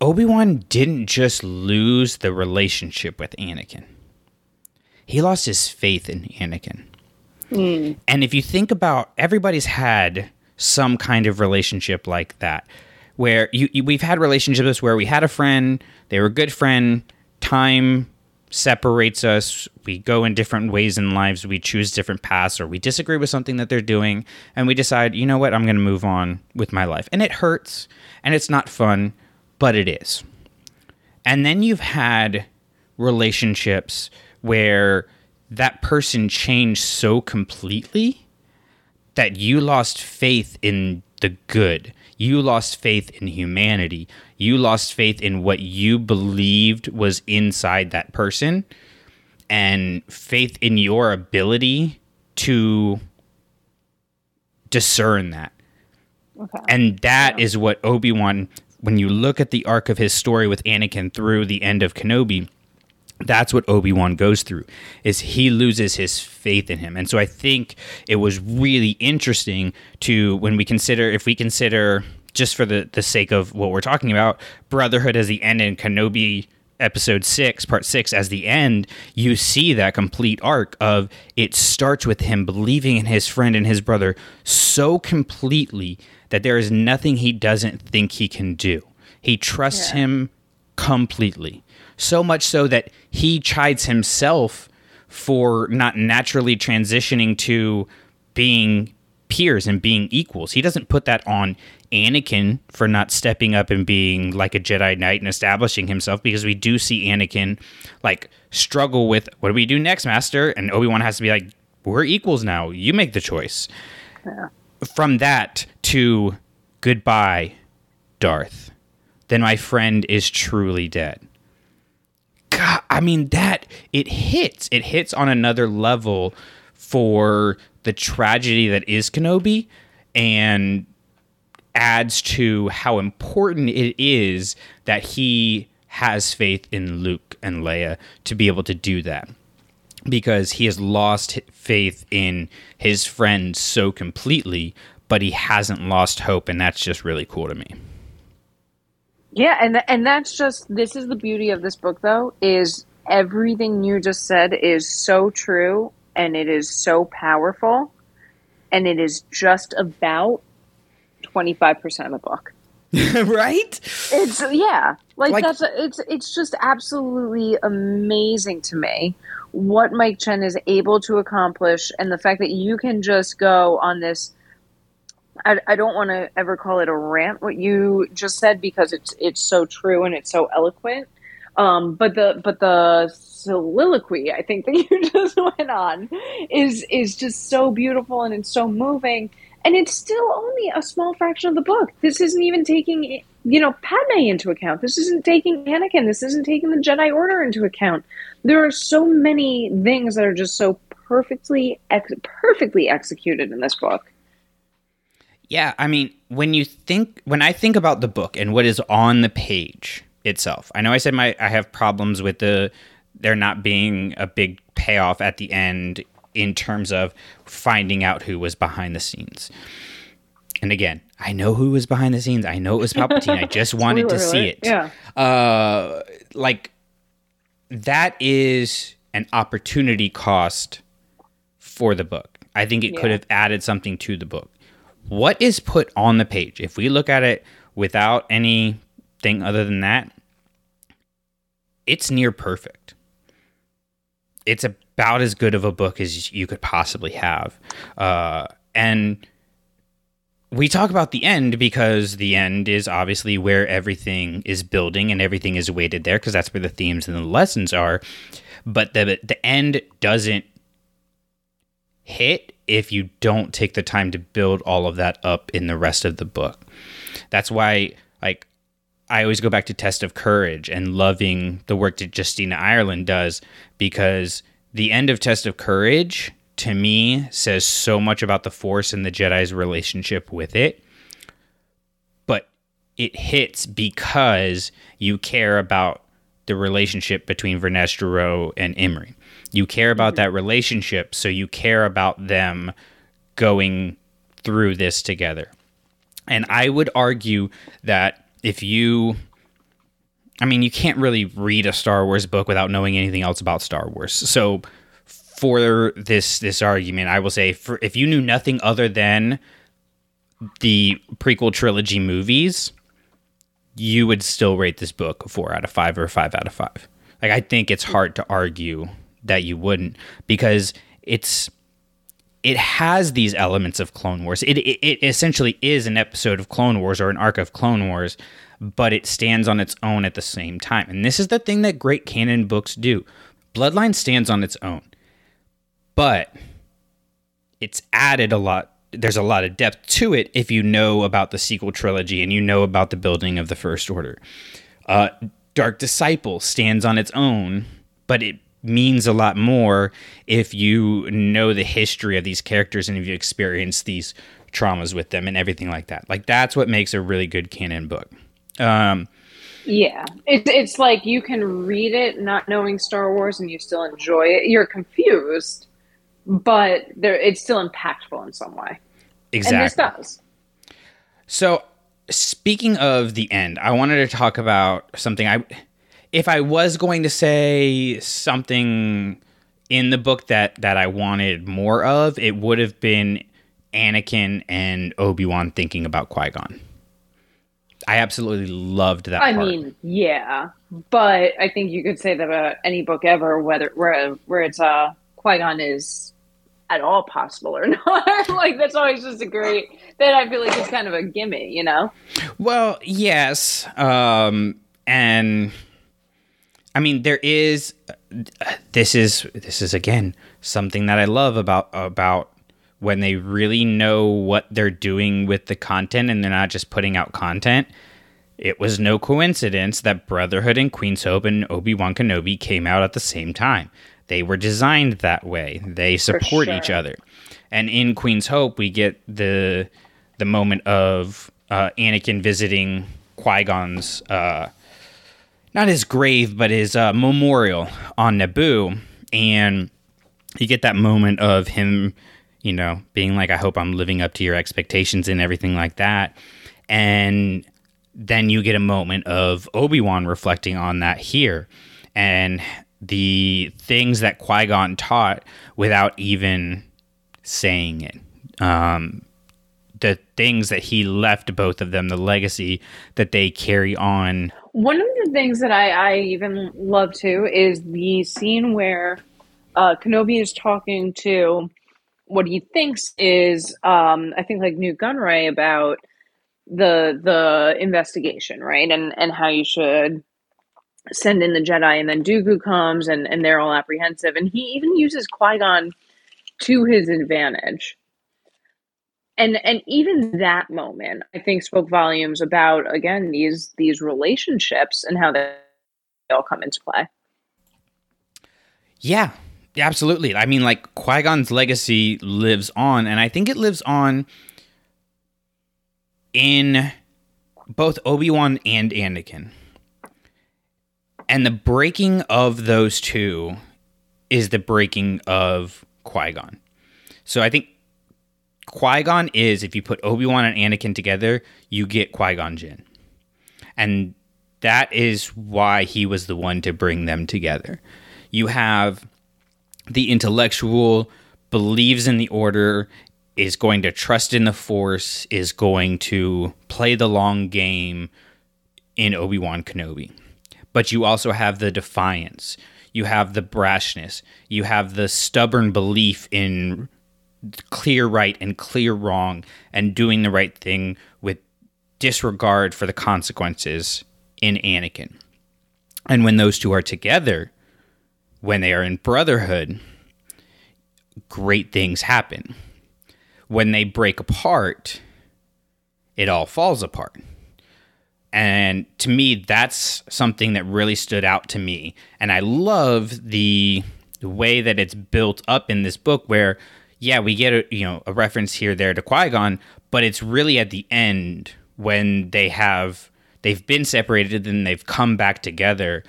Obi-Wan didn't just lose the relationship with Anakin. He lost his faith in Anakin. Hmm. And if you think about everybody's had some kind of relationship like that where you, you we've had relationships where we had a friend, they were a good friend, time separates us, we go in different ways in lives, we choose different paths or we disagree with something that they're doing and we decide, you know what, I'm going to move on with my life. And it hurts and it's not fun, but it is. And then you've had relationships where that person changed so completely that you lost faith in the good. You lost faith in humanity. You lost faith in what you believed was inside that person and faith in your ability to discern that. Okay. And that is what Obi Wan, when you look at the arc of his story with Anakin through the end of Kenobi, that's what Obi-Wan goes through is he loses his faith in him. And so I think it was really interesting to when we consider if we consider just for the the sake of what we're talking about, brotherhood as the end and Kenobi episode 6 part 6 as the end you see that complete arc of it starts with him believing in his friend and his brother so completely that there is nothing he doesn't think he can do. He trusts him completely so much so that he chides himself for not naturally transitioning to being peers and being equals. He doesn't put that on Anakin for not stepping up and being like a Jedi Knight and establishing himself because we do see Anakin like struggle with what do we do next, Master? And Obi Wan has to be like, we're equals now. You make the choice. From that to goodbye, Darth. Then my friend is truly dead. God, I mean that it hits. It hits on another level for the tragedy that is Kenobi and adds to how important it is that he has faith in Luke and Leia to be able to do that. Because he has lost faith in his friends so completely, but he hasn't lost hope, and that's just really cool to me. Yeah, and and that's just this is the beauty of this book though is everything you just said is so true and it is so powerful and it is just about 25% of the book. [laughs] right? It's yeah, like, Like- that's a, it's it's just absolutely amazing to me what Mike Chen is able to accomplish and the fact that you can just go on this I, I don't want to ever call it a rant what you just said because it's it's so true and it's so eloquent um, but the but the soliloquy I think [laughs] that you just went on is is just so beautiful and it's so moving and it's still only a small fraction of the book. This isn't even taking you know Padme into account. This isn't taking Anakin. This isn't taking the Jedi Order into account. there are so many things that are just so perfectly ex- perfectly executed in this book. Yeah, I mean, when you think when I think about the book and what is on the page itself. I know I said my I have problems with the there not being a big payoff at the end in terms of finding out who was behind the scenes. And again, I know who was behind the scenes. I know it was Palpatine. I [laughs] just wanted to see it. Yeah. Uh, like that is an opportunity cost for the book. I think it could have added something to the book. What is put on the page? If we look at it without anything other than that, it's near perfect. It's about as good of a book as you could possibly have. Uh, and we talk about the end because the end is obviously where everything is building and everything is weighted there because that's where the themes and the lessons are. But the the end doesn't hit if you don't take the time to build all of that up in the rest of the book. That's why like I always go back to Test of Courage and loving the work that Justina Ireland does because the end of Test of Courage to me says so much about the Force and the Jedi's relationship with it. But it hits because you care about the relationship between Vernestra Rowe and Imri. You care about mm-hmm. that relationship, so you care about them going through this together. And I would argue that if you I mean, you can't really read a Star Wars book without knowing anything else about Star Wars. So for this this argument, I will say for if you knew nothing other than the prequel trilogy movies, you would still rate this book a 4 out of 5 or 5 out of 5. Like I think it's hard to argue that you wouldn't because it's it has these elements of Clone Wars. It, it, it essentially is an episode of Clone Wars or an arc of Clone Wars, but it stands on its own at the same time. And this is the thing that great canon books do. Bloodline stands on its own, but it's added a lot. There's a lot of depth to it if you know about the sequel trilogy and you know about the building of the First Order. Uh, Dark Disciple stands on its own, but it means a lot more if you know the history of these characters and if you experience these traumas with them and everything like that. Like that's what makes a really good canon book. Um, Yeah, it's it's like you can read it not knowing Star Wars and you still enjoy it. You're confused, but there it's still impactful in some way. exactly. And this does. So, speaking of the end, I wanted to talk about something I if I was going to say something in the book that that I wanted more of, it would have been Anakin and Obi-Wan thinking about Qui-Gon. I absolutely loved that I part. mean, yeah, but I think you could say that about any book ever, whether where where it's uh Qui Gon is at all possible or [laughs] not. like that's always just a great. That I feel like it's kind of a gimme, you know. Well, yes. Um, and I mean, there is. This is this is again something that I love about about when they really know what they're doing with the content and they're not just putting out content. It was no coincidence that Brotherhood and Queen's Hope and Obi Wan Kenobi came out at the same time. They were designed that way. They support each other. And in Queen's Hope, we get the the moment of uh, Anakin visiting Qui Gon's uh, not his grave, but his uh, memorial on Naboo, and you get that moment of him, you know, being like, "I hope I'm living up to your expectations" and everything like that, and then you get a moment of Obi Wan reflecting on that here, and the things that Qui Gon taught without even saying it. Um, the things that he left both of them, the legacy that they carry on. One of the things that I, I even love too is the scene where uh, Kenobi is talking to what he thinks is, um, I think, like Nute Gunray about the the investigation, right, and and how you should send in the Jedi, and then Dooku comes, and and they're all apprehensive, and he even uses Qui Gon to his advantage. And and even that moment, I think, spoke volumes about again these these relationships and how they all come into play. Yeah, absolutely. I mean, like Qui Gon's legacy lives on, and I think it lives on in both Obi Wan and Anakin. And the breaking of those two is the breaking of Qui Gon. So I think Qui Gon is, if you put Obi Wan and Anakin together, you get Qui Gon Jinn. And that is why he was the one to bring them together. You have the intellectual, believes in the order, is going to trust in the Force, is going to play the long game in Obi Wan Kenobi. But you also have the defiance, you have the brashness, you have the stubborn belief in clear right and clear wrong and doing the right thing with disregard for the consequences in Anakin. And when those two are together, when they are in brotherhood, great things happen. When they break apart, it all falls apart. And to me, that's something that really stood out to me. And I love the, way that it's built up in this book where, yeah, we get a you know a reference here there to Qui-Gon, but it's really at the end when they have they've been separated and they've come back together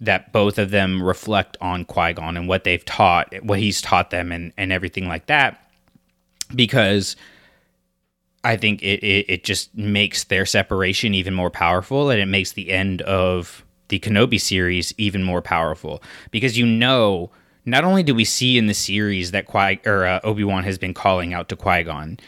that both of them reflect on Qui-Gon and what they've taught, what he's taught them and, and everything like that. Because I think it, it, it just makes their separation even more powerful and it makes the end of the Kenobi series even more powerful. Because you know, not only do we see in the series that Qui or uh, Obi-Wan has been calling out to Qui-Gon,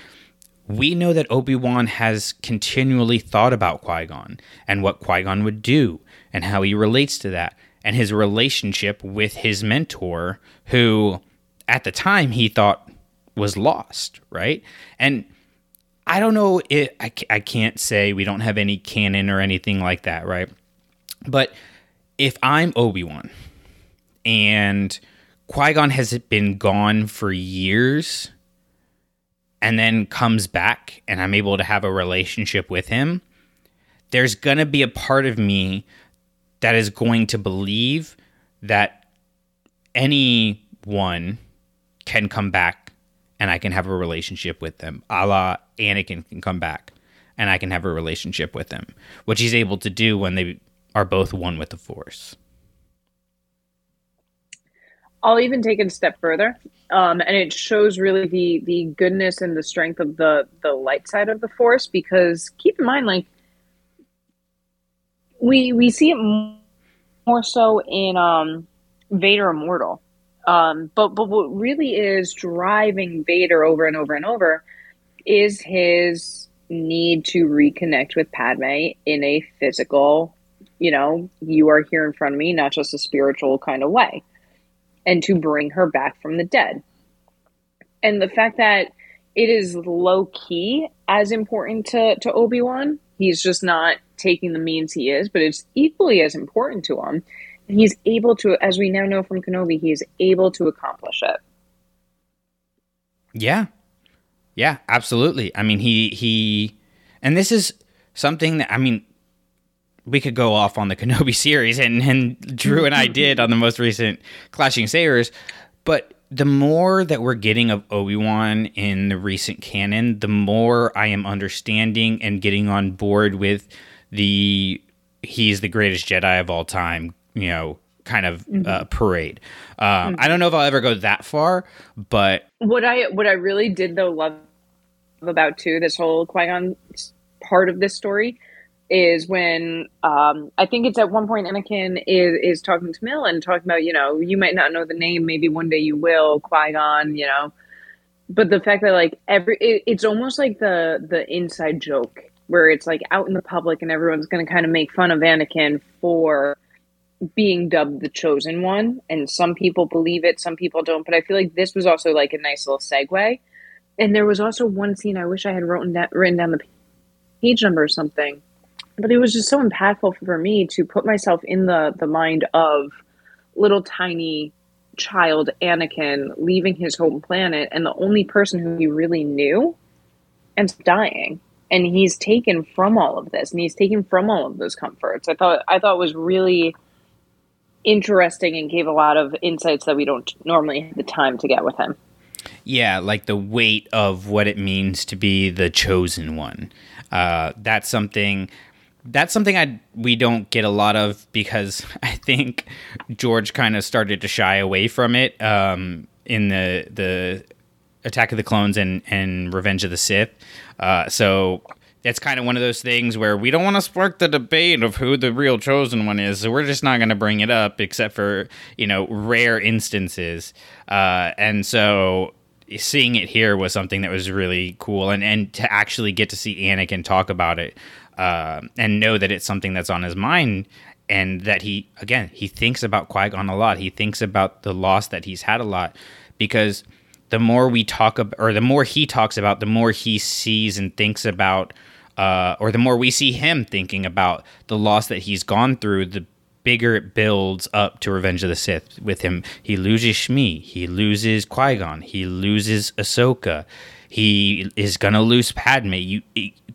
we know that Obi-Wan has continually thought about Qui-Gon and what Qui-Gon would do and how he relates to that and his relationship with his mentor who at the time he thought was lost, right? And I don't know it I, I can't say we don't have any canon or anything like that, right? But if I'm Obi-Wan and Qui-Gon has been gone for years and then comes back and I'm able to have a relationship with him, there's going to be a part of me that is going to believe that anyone can come back and I can have a relationship with them. A la Anakin can come back and I can have a relationship with them, which he's able to do when they are both one with the Force. I'll even take it a step further, um, and it shows really the the goodness and the strength of the the light side of the Force. Because keep in mind, like we we see it more so in um, Vader Immortal, um, but but what really is driving Vader over and over and over is his need to reconnect with Padme in a physical, you know, you are here in front of me, not just a spiritual kind of way and to bring her back from the dead. And the fact that it is low key as important to, to Obi Wan, he's just not taking the means he is, but it's equally as important to him. And he's able to, as we now know from Kenobi, he is able to accomplish it. Yeah. Yeah, absolutely. I mean, he, he, and this is something that, I mean, we could go off on the Kenobi [laughs] series, and, and Drew and I [laughs] did on the most recent Clashing Sabers. But the more that we're getting of Obi Wan in the recent canon, the more I am understanding and getting on board with the he's the greatest Jedi of all time, you know, kind of mm-hmm. uh, parade. Um, mm-hmm. I don't know if I'll ever go that far, but what I what I really did though love about too this whole Qui Gon part of this story is when um, I think it's at one point Anakin is is talking to Mill and talking about you know you might not know the name maybe one day you will Qui Gon you know, but the fact that like every it, it's almost like the the inside joke where it's like out in the public and everyone's going to kind of make fun of Anakin for being dubbed the chosen one. And some people believe it some people don't. But I feel like this was also like a nice little segue. And there was also one scene I wish I had written down, written down the page number or something but it was just so impactful for me to put myself in the the mind of little tiny child Anakin leaving his home planet and the only person who he really knew and dying and he's taken from all of this and he's taken from all of those comforts i thought i thought was really interesting and gave a lot of insights that we don't normally have the time to get with him. Yeah, like the weight of what it means to be the chosen one. Uh, that's something. That's something I we don't get a lot of because [laughs] I think George kind of started to shy away from it um, in the the Attack of the Clones and and Revenge of the Sith. Uh, so it's kind of one of those things where we don't want to spark the debate of who the real chosen one is. So we're just not going to bring it up, except for you know rare instances. Uh, and so seeing it here was something that was really cool, and and to actually get to see Anakin talk about it uh, and know that it's something that's on his mind. And that he, again, he thinks about Qui Gon a lot. He thinks about the loss that he's had a lot because the more we talk about, or the more he talks about, the more he sees and thinks about uh, or the more we see him thinking about the loss that he's gone through, the bigger it builds up to Revenge of the Sith. With him, he loses Shmi, he loses Qui Gon, he loses Ahsoka, he is gonna lose Padme. You,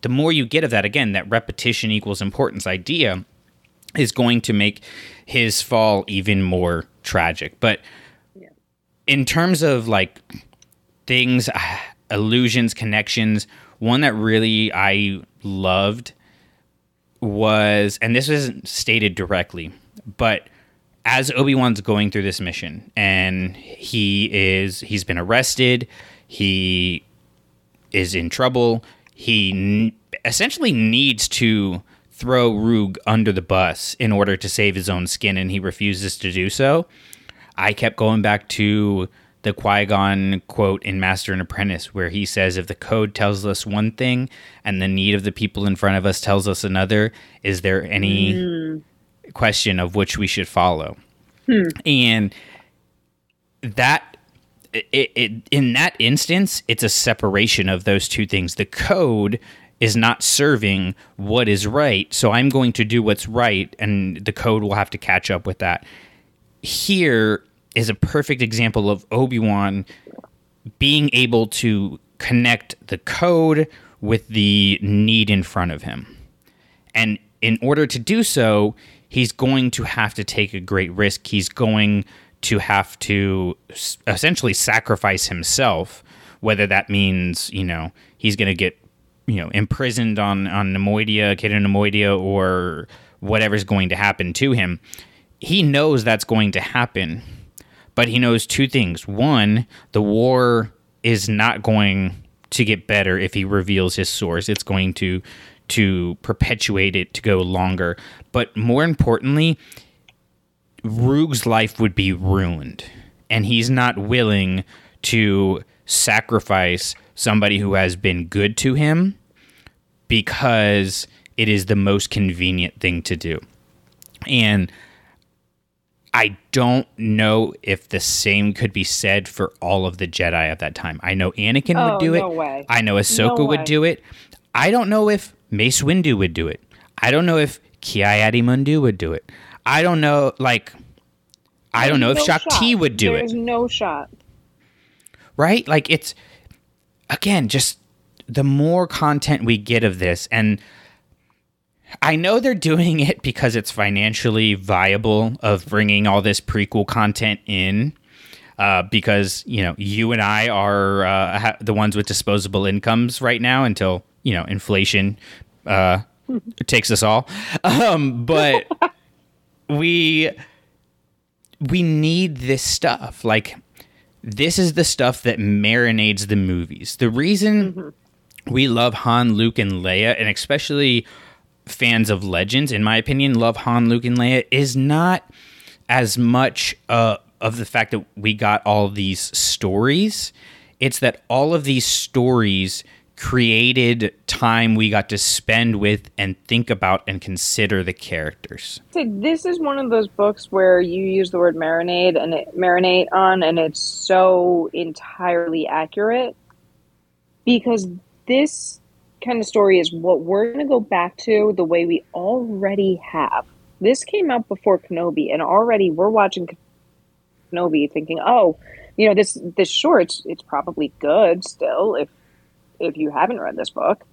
the more you get of that, again, that repetition equals importance idea is going to make his fall even more tragic. But in terms of like things, [sighs] illusions, connections one that really I loved was, and this isn't stated directly, but as Obi Wan's going through this mission, and he is he's been arrested, he is in trouble. He n- essentially needs to throw Roog under the bus in order to save his own skin, and he refuses to do so. I kept going back to the Qui Gon quote in Master and Apprentice, where he says, If the code tells us one thing and the need of the people in front of us tells us another, is there any mm. question of which we should follow? Hmm. And that, it, it, in that instance, it's a separation of those two things. The code is not serving what is right, so I'm going to do what's right, and the code will have to catch up with that. Here, is a perfect example of Obi Wan being able to connect the code with the need in front of him. And in order to do so, he's going to have to take a great risk. He's going to have to essentially sacrifice himself, whether that means, you know, he's going to get, you know, imprisoned on, on Neimoidia, Cato Neimoidia, or whatever's going to happen to him. He knows that's going to happen but he knows two things. One, the war is not going to get better if he reveals his source. It's going to to perpetuate it to go longer. But more importantly, Roog's life would be ruined, and he's not willing to sacrifice somebody who has been good to him because it is the most convenient thing to do. And I don't know if the same could be said for all of the Jedi at that time. I know Anakin oh, would do no it. Way. I know Ahsoka no would do it. I don't know if Mace Windu would do it. I don't know if Ki-Adi-Mundi would do it. I don't know, like, I don't know if Shaak Ti would do There's it. There's no shot. Right? Like, it's, again, just the more content we get of this, and I know they're doing it because it's financially viable of bringing all this prequel content in. Uh, because you know you and I are uh, ha- the ones with disposable incomes right now until you know inflation uh, [laughs] takes us all. Um, but [laughs] we we need this stuff. Like this is the stuff that marinades the movies. The reason mm-hmm. we love Han, Luke, and Leia, and especially fans of Legends, in my opinion, love Han, Luke, and Leia is not as much uh, of the fact that we got all these stories. It's that all of these stories created time we got to spend with and think about and consider the characters. This is one of those books where you use the word marinade and it, marinate on, and it's so entirely accurate because this kind of story is what we're going to go back to the way we already have. This came out before Kenobi, and already we're watching Kenobi, thinking, "Oh, you know this this short, it's, it's probably good still if if you haven't read this book."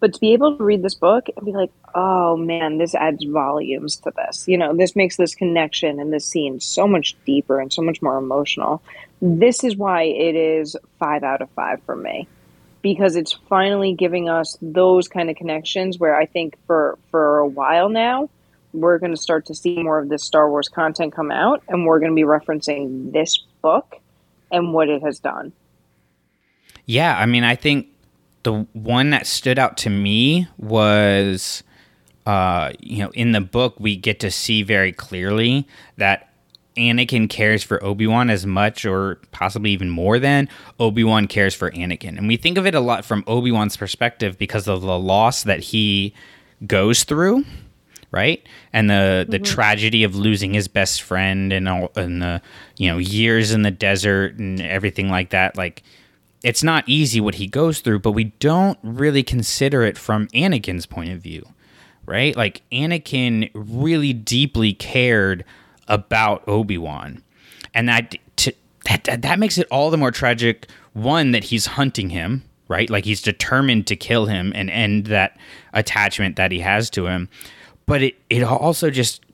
but to be able to read this book and be like, oh man, this adds volumes to this. You know, this makes this connection and this scene so much deeper and so much more emotional. This is why it is five out of five for me. Because it's finally giving us those kind of connections where I think for for a while now, we're going to start to see more of this Star Wars content come out, and we're going to be referencing this book and what it has done. Yeah, I mean, I think the one that stood out to me was, uh, you know, in the book we get to see very clearly that Anakin cares for Obi Wan as much, or possibly even more than Obi Wan cares for Anakin, and we think of it a lot from Obi Wan's perspective because of the loss that he goes through right? And the the Mm-hmm. tragedy of losing his best friend and all and the you know years in the desert and everything like that. Like it's not easy what he goes through, but we don't really consider it from Anakin's point of view, right? Like Anakin really deeply cared about Obi Wan, and that to, that that makes it all the more tragic. One that he's hunting him, right? Like he's determined to kill him and end that attachment that he has to him. But it it also just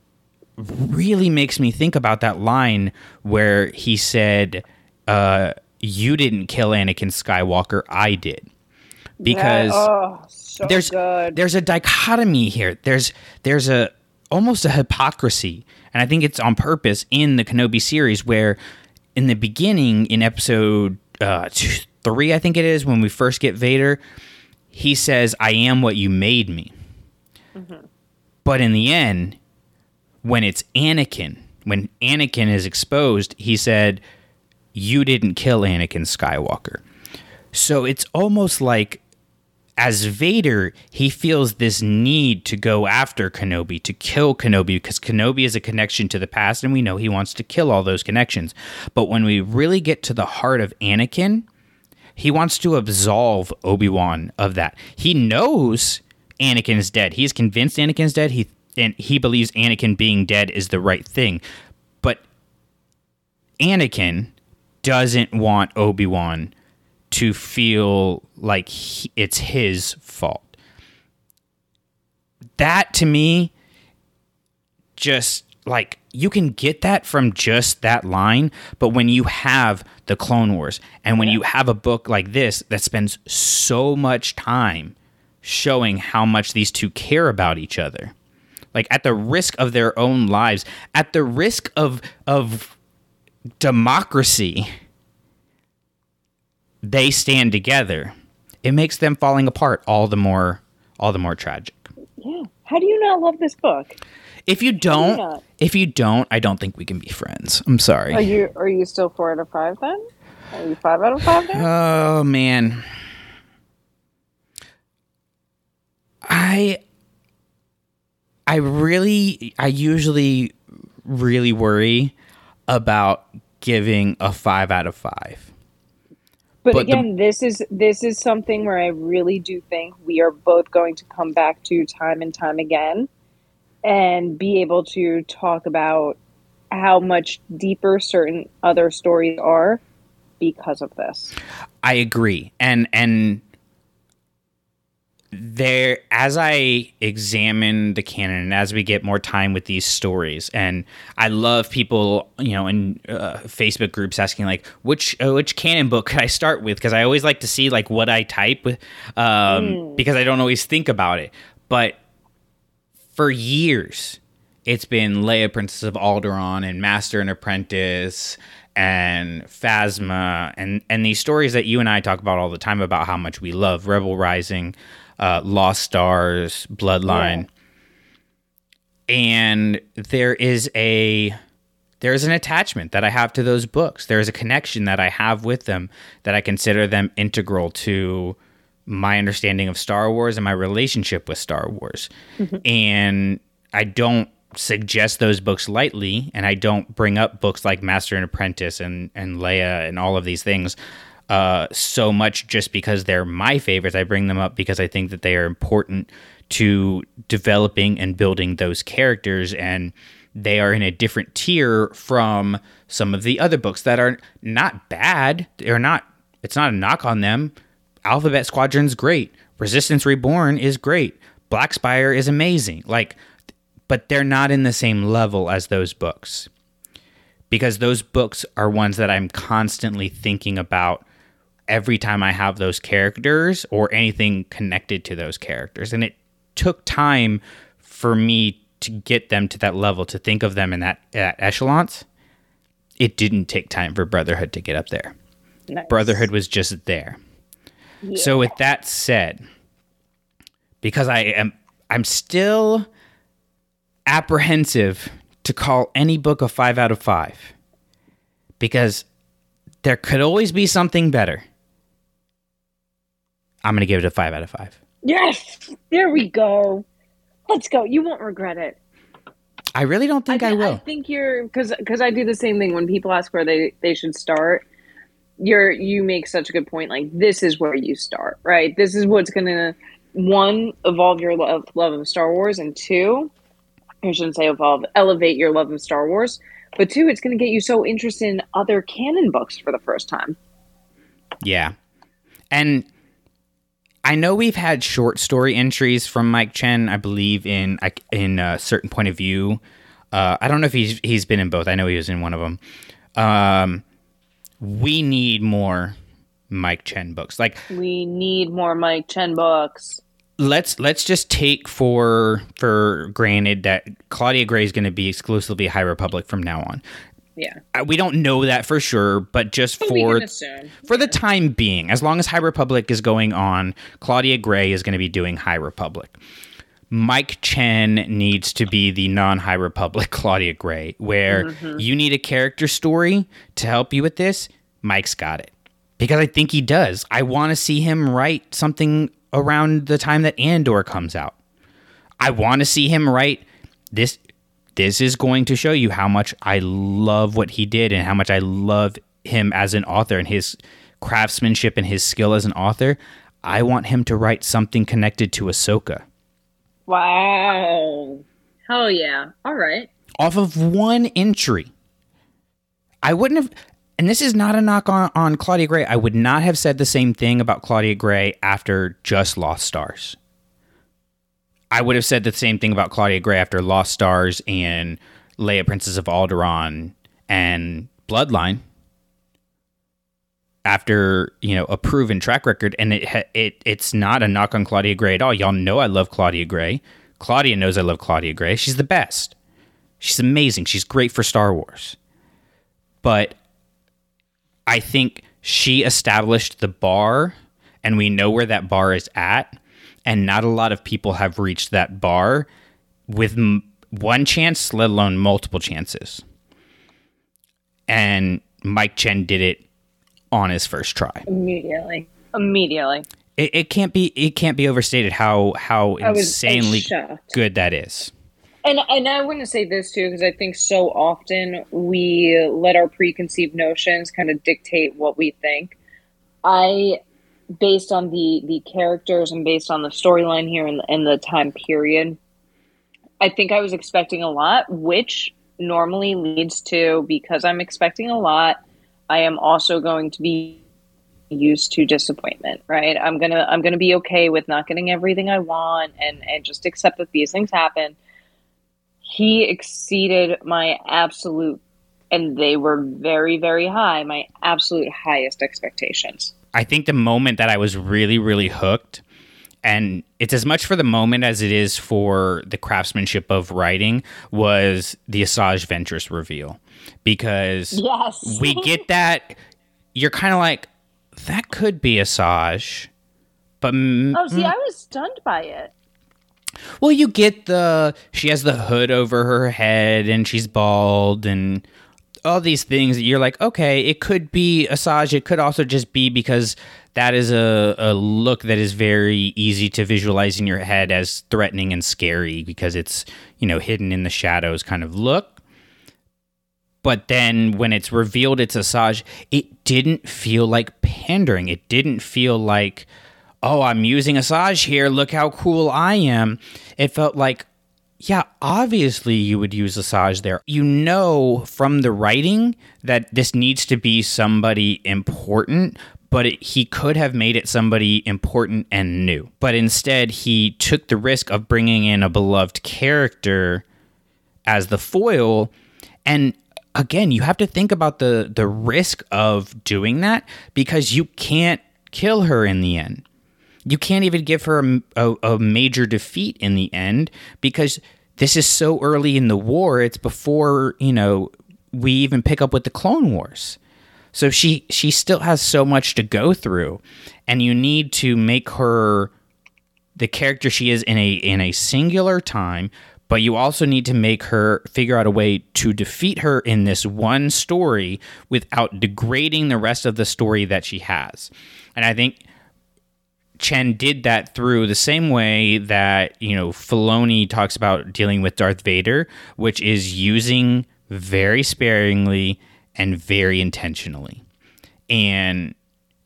really makes me think about that line where he said, uh, "You didn't kill Anakin Skywalker, I did." Because That- oh, so there's good. there's a dichotomy here. There's there's a almost a hypocrisy, and I think it's on purpose in the Kenobi series where in the beginning in episode uh, two, three, I think it is when we first get Vader, he says, "I am what you made me." But in the end, when it's Anakin, when Anakin is exposed, he said, You didn't kill Anakin Skywalker. So it's almost like as Vader, he feels this need to go after Kenobi, to kill Kenobi, because Kenobi is a connection to the past, and we know he wants to kill all those connections. But when we really get to the heart of Anakin, he wants to absolve Obi-Wan of that. He knows Anakin is dead. He's convinced Anakin's dead. He and he believes Anakin being dead is the right thing. But Anakin doesn't want Obi-Wan to feel like he, it's his fault. That to me just like you can get that from just that line, but when you have the Clone Wars and when you have a book like this that spends so much time showing how much these two care about each other, like at the risk of their own lives, at the risk of of democracy, they stand together. It makes them falling apart all the more all the more tragic. yeah. How do you not love this book? If you don't, not? if you don't, I don't think we can be friends. I'm sorry. Are you are you still four out of five then? Are you five out of five then? Oh man. I I really I usually really worry about giving a 5 out of 5. But, But the- again, this is this is something where I really do think we are both going to come back to time and time again and be able to talk about how much deeper certain other stories are because of this. I agree. And and there as I examine the canon and as we get more time with these stories and I love people, you know, in uh, Facebook groups asking like which uh, which canon book could I start with? Because I always like to see like what I type with um because I don't always think about it. But for years it's been Leia Princess of Alderaan and Master and Apprentice and Phasma and and these stories that you and I talk about all the time about how much we love Rebel Rising, uh, Lost Stars, Bloodline. And there is a there's an attachment that I have to those books. There is a connection that I have with them that I consider them integral to my understanding of Star Wars and my relationship with Star Wars. And I don't suggest those books lightly, and I don't bring up books like Master and Apprentice and, and Leia and all of these things uh, so much just because they're my favorites. I bring them up because I think that they are important to developing and building those characters and they are in a different tier from some of the other books that are not bad. They're not it's not a knock on them. Alphabet Squadron's great. Resistance Reborn is great. Black Spire is amazing. Like, but they're not in the same level as those books because those books are ones that I'm constantly thinking about every time I have those characters or anything connected to those characters. And it took time for me to get them to that level, to think of them in that, that echelons. It didn't take time for Brotherhood to get up there. Nice. Brotherhood was just there. So with that said, because I am I'm still apprehensive to call any book a 5 out of 5 because there could always be something better. I'm going to give it a 5 out of 5. Yes, there we go. Let's go. You won't regret it. I really don't think I, thi- will. I think you're because because I do the same thing when people ask where they they should start. You're you make such a good point. Like this is where you start, right? This is what's gonna one evolve your love love of Star Wars, and two, I shouldn't say evolve, elevate your love of Star Wars. But two, it's gonna get you so interested in other canon books for the first time. Yeah. And I know we've had short story entries from Mike Chen, I believe in in a certain point of view. Uh, I don't know if he's he's been in both. I know he was in one of them. Um, we need more Mike Chen books. Like We need more Mike Chen books. let's let's just take for for granted that Claudia Gray is going to be exclusively High Republic from now on. Yeah, Uh, We don't know that for sure, but just but for for the time being, as long as High Republic is going on, Claudia Gray is going to be doing High Republic. Mike Chen needs to be the non High Republic [laughs] Claudia Gray, where you need a character story to help you with this. Mike's got it. Because I think he does. I want to see him write something around the time that Andor comes out. I want to see him write this. This is going to show you how much I love what he did and how much I love him as an author and his craftsmanship and his skill as an author. I want him to write something connected to Ahsoka Wow. Hell yeah. All right. off of one entry. I wouldn't have, and this is not a knock on, on Claudia Gray. I would not have said the same thing about Claudia Gray after just Lost Stars. I would have said the same thing about Claudia Gray after Lost Stars and Leia, Princess of Alderaan, and Bloodline. After you know a proven track record, and it it it's not a knock on Claudia Gray at all. Y'all know I love Claudia Gray. Claudia knows I love Claudia Gray. She's the best. She's amazing. She's great for Star Wars. But I think she established the bar, and we know where that bar is at. And not a lot of people have reached that bar with m- one chance, let alone multiple chances. And Mike Chen did it on his first try. Immediately. Immediately. It, it can't be it can't be overstated how how I insanely good that is. And and I want to say this too because I think so often we let our preconceived notions kind of dictate what we think. I, based on the the characters and based on the storyline here and, and the time period, I think I was expecting a lot, which normally leads to because I'm expecting a lot. I am also going to be used to disappointment right i'm gonna i'm gonna be okay with not getting everything i want and and just accept that these things happen he exceeded my absolute and they were very very high my absolute highest expectations I think the moment that I was really, really hooked, and it's as much for the moment as it is for the craftsmanship of writing, was the Asajj Ventress reveal. Because yes we get that, you're kind of like, that could be Asajj. But mm, oh see i was stunned by it well, you get the she has the hood over her head and she's bald and all these things that you're like, okay, it could be Asajj. It could also just be because that is a, a look that is very easy to visualize in your head as threatening and scary because it's, you know, hidden in the shadows kind of look. But then when it's revealed it's Asajj, it didn't feel like pandering. It didn't feel like, oh, I'm using Asajj here. Look how cool I am. It felt like, yeah, obviously you would use Asajj there. You know from the writing that this needs to be somebody important, but it, he could have made it somebody important and new. But instead, he took the risk of bringing in a beloved character as the foil. And again, you have to think about the the risk of doing that because you can't kill her in the end. You can't even give her a, a, a major defeat in the end because this is so early in the war. It's before you know we even pick up with the Clone Wars. So she she still has so much to go through, and you need to make her the character she is in a in a singular time. But you also need to make her figure out a way to defeat her in this one story without degrading the rest of the story that she has. And I think Chen did that through the same way that, you know, Filoni talks about dealing with Darth Vader, which is using very sparingly and very intentionally. And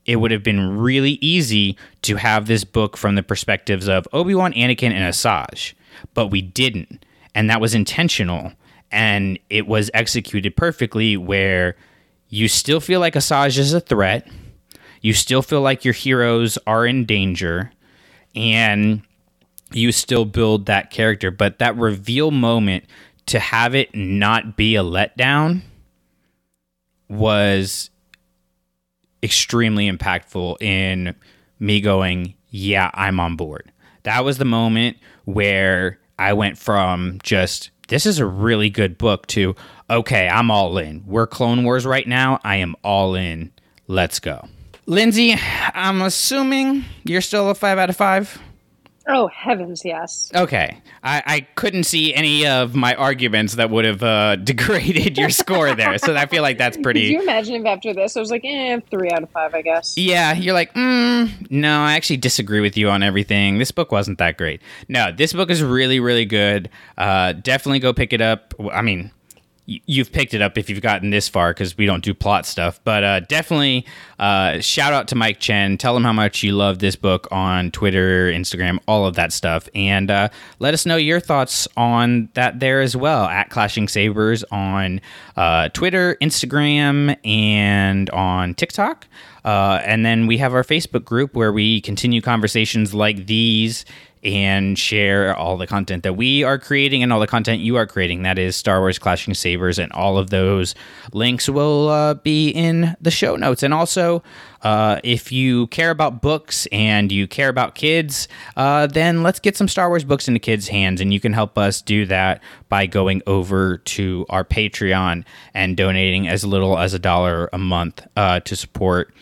it would have been really easy to have this book from the perspectives of Obi-Wan, Anakin, and Asajj, but we didn't. And that was intentional. And it was executed perfectly where you still feel like Asajj is a threat. You still feel like your heroes are in danger. And you still build that character. But that reveal moment to have it not be a letdown was extremely impactful in me going, yeah, I'm on board. That was the moment where I went from just, this is a really good book to, okay, I'm all in. We're Clone Wars right now. I am all in. Let's go. Lindsay, I'm assuming you're still a five out of five. Oh heavens, yes. Okay, I, I couldn't see any of my arguments that would have uh, [laughs] degraded your score there, so I feel like that's pretty. Could you imagine if after this I was like, eh, three out of five, I guess. Yeah, you're like, mm, no, I actually disagree with you on everything. This book wasn't that great. No, this book is really, really good. Uh, definitely go pick it up. I mean, you've picked it up if you've gotten this far because we don't do plot stuff. But uh, definitely uh, shout out to Mike Chen. Tell him how much you love this book on Twitter, Instagram, all of that stuff. And uh, let us know your thoughts on that there as well at Clashing Sabers on uh, Twitter, Instagram, and on TikTok. Uh, and then we have our Facebook group where we continue conversations like these and share all the content that we are creating and all the content you are creating. That is Star Wars Clashing Sabers, and all of those links will uh, be in the show notes. And also, uh, if you care about books and you care about kids, uh, then let's get some Star Wars books into kids' hands. And you can help us do that by going over to our Patreon and donating as little as a dollar a month uh, to support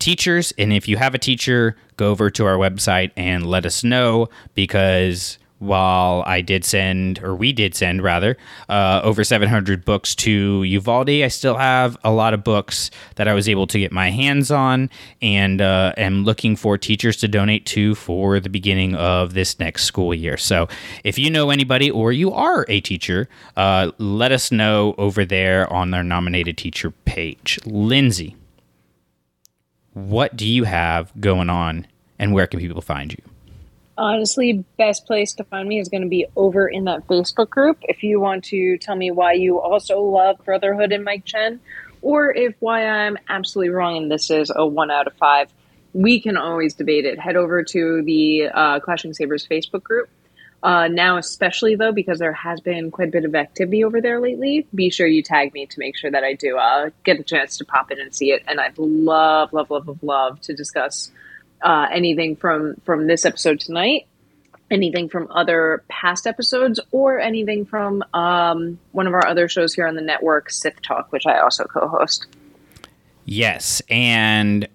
teachers. And if you have a teacher, go over to our website and let us know because while I did send, or we did send rather, uh, over 700 books to Uvalde, I still have a lot of books that I was able to get my hands on and uh, am looking for teachers to donate to for the beginning of this next school year. So if you know anybody or you are a teacher, uh, let us know over there on their nominated teacher page. Lindsay, what do you have going on and where can people find you? Honestly, best place to find me is going to be over in that Facebook group. If you want to tell me why you also love Brotherhood and Mike Chen, or if why I'm absolutely wrong and this is a one out of five, we can always debate it. Head over to the uh, Clashing Sabers Facebook group. Uh, now, especially though, because there has been quite a bit of activity over there lately, be sure you tag me to make sure that I do uh, get a chance to pop in and see it. And I'd love, love, love, love, love to discuss uh, anything from from this episode tonight, anything from other past episodes, or anything from um, one of our other shows here on the network, Sith Talk, which I also co-host. Yes, and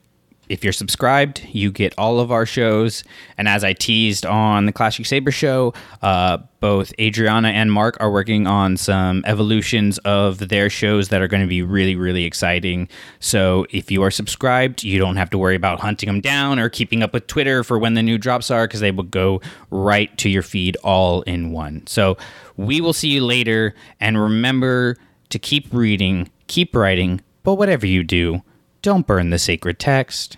if you're subscribed, you get all of our shows. And as I teased on the Clashing Saber show, uh, both Adriana and Mark are working on some evolutions of their shows that are going to be really, really exciting. So if you are subscribed, you don't have to worry about hunting them down or keeping up with Twitter for when the new drops are because they will go right to your feed all in one. So we will see you later. And remember to keep reading, keep writing, but whatever you do, don't burn the sacred text.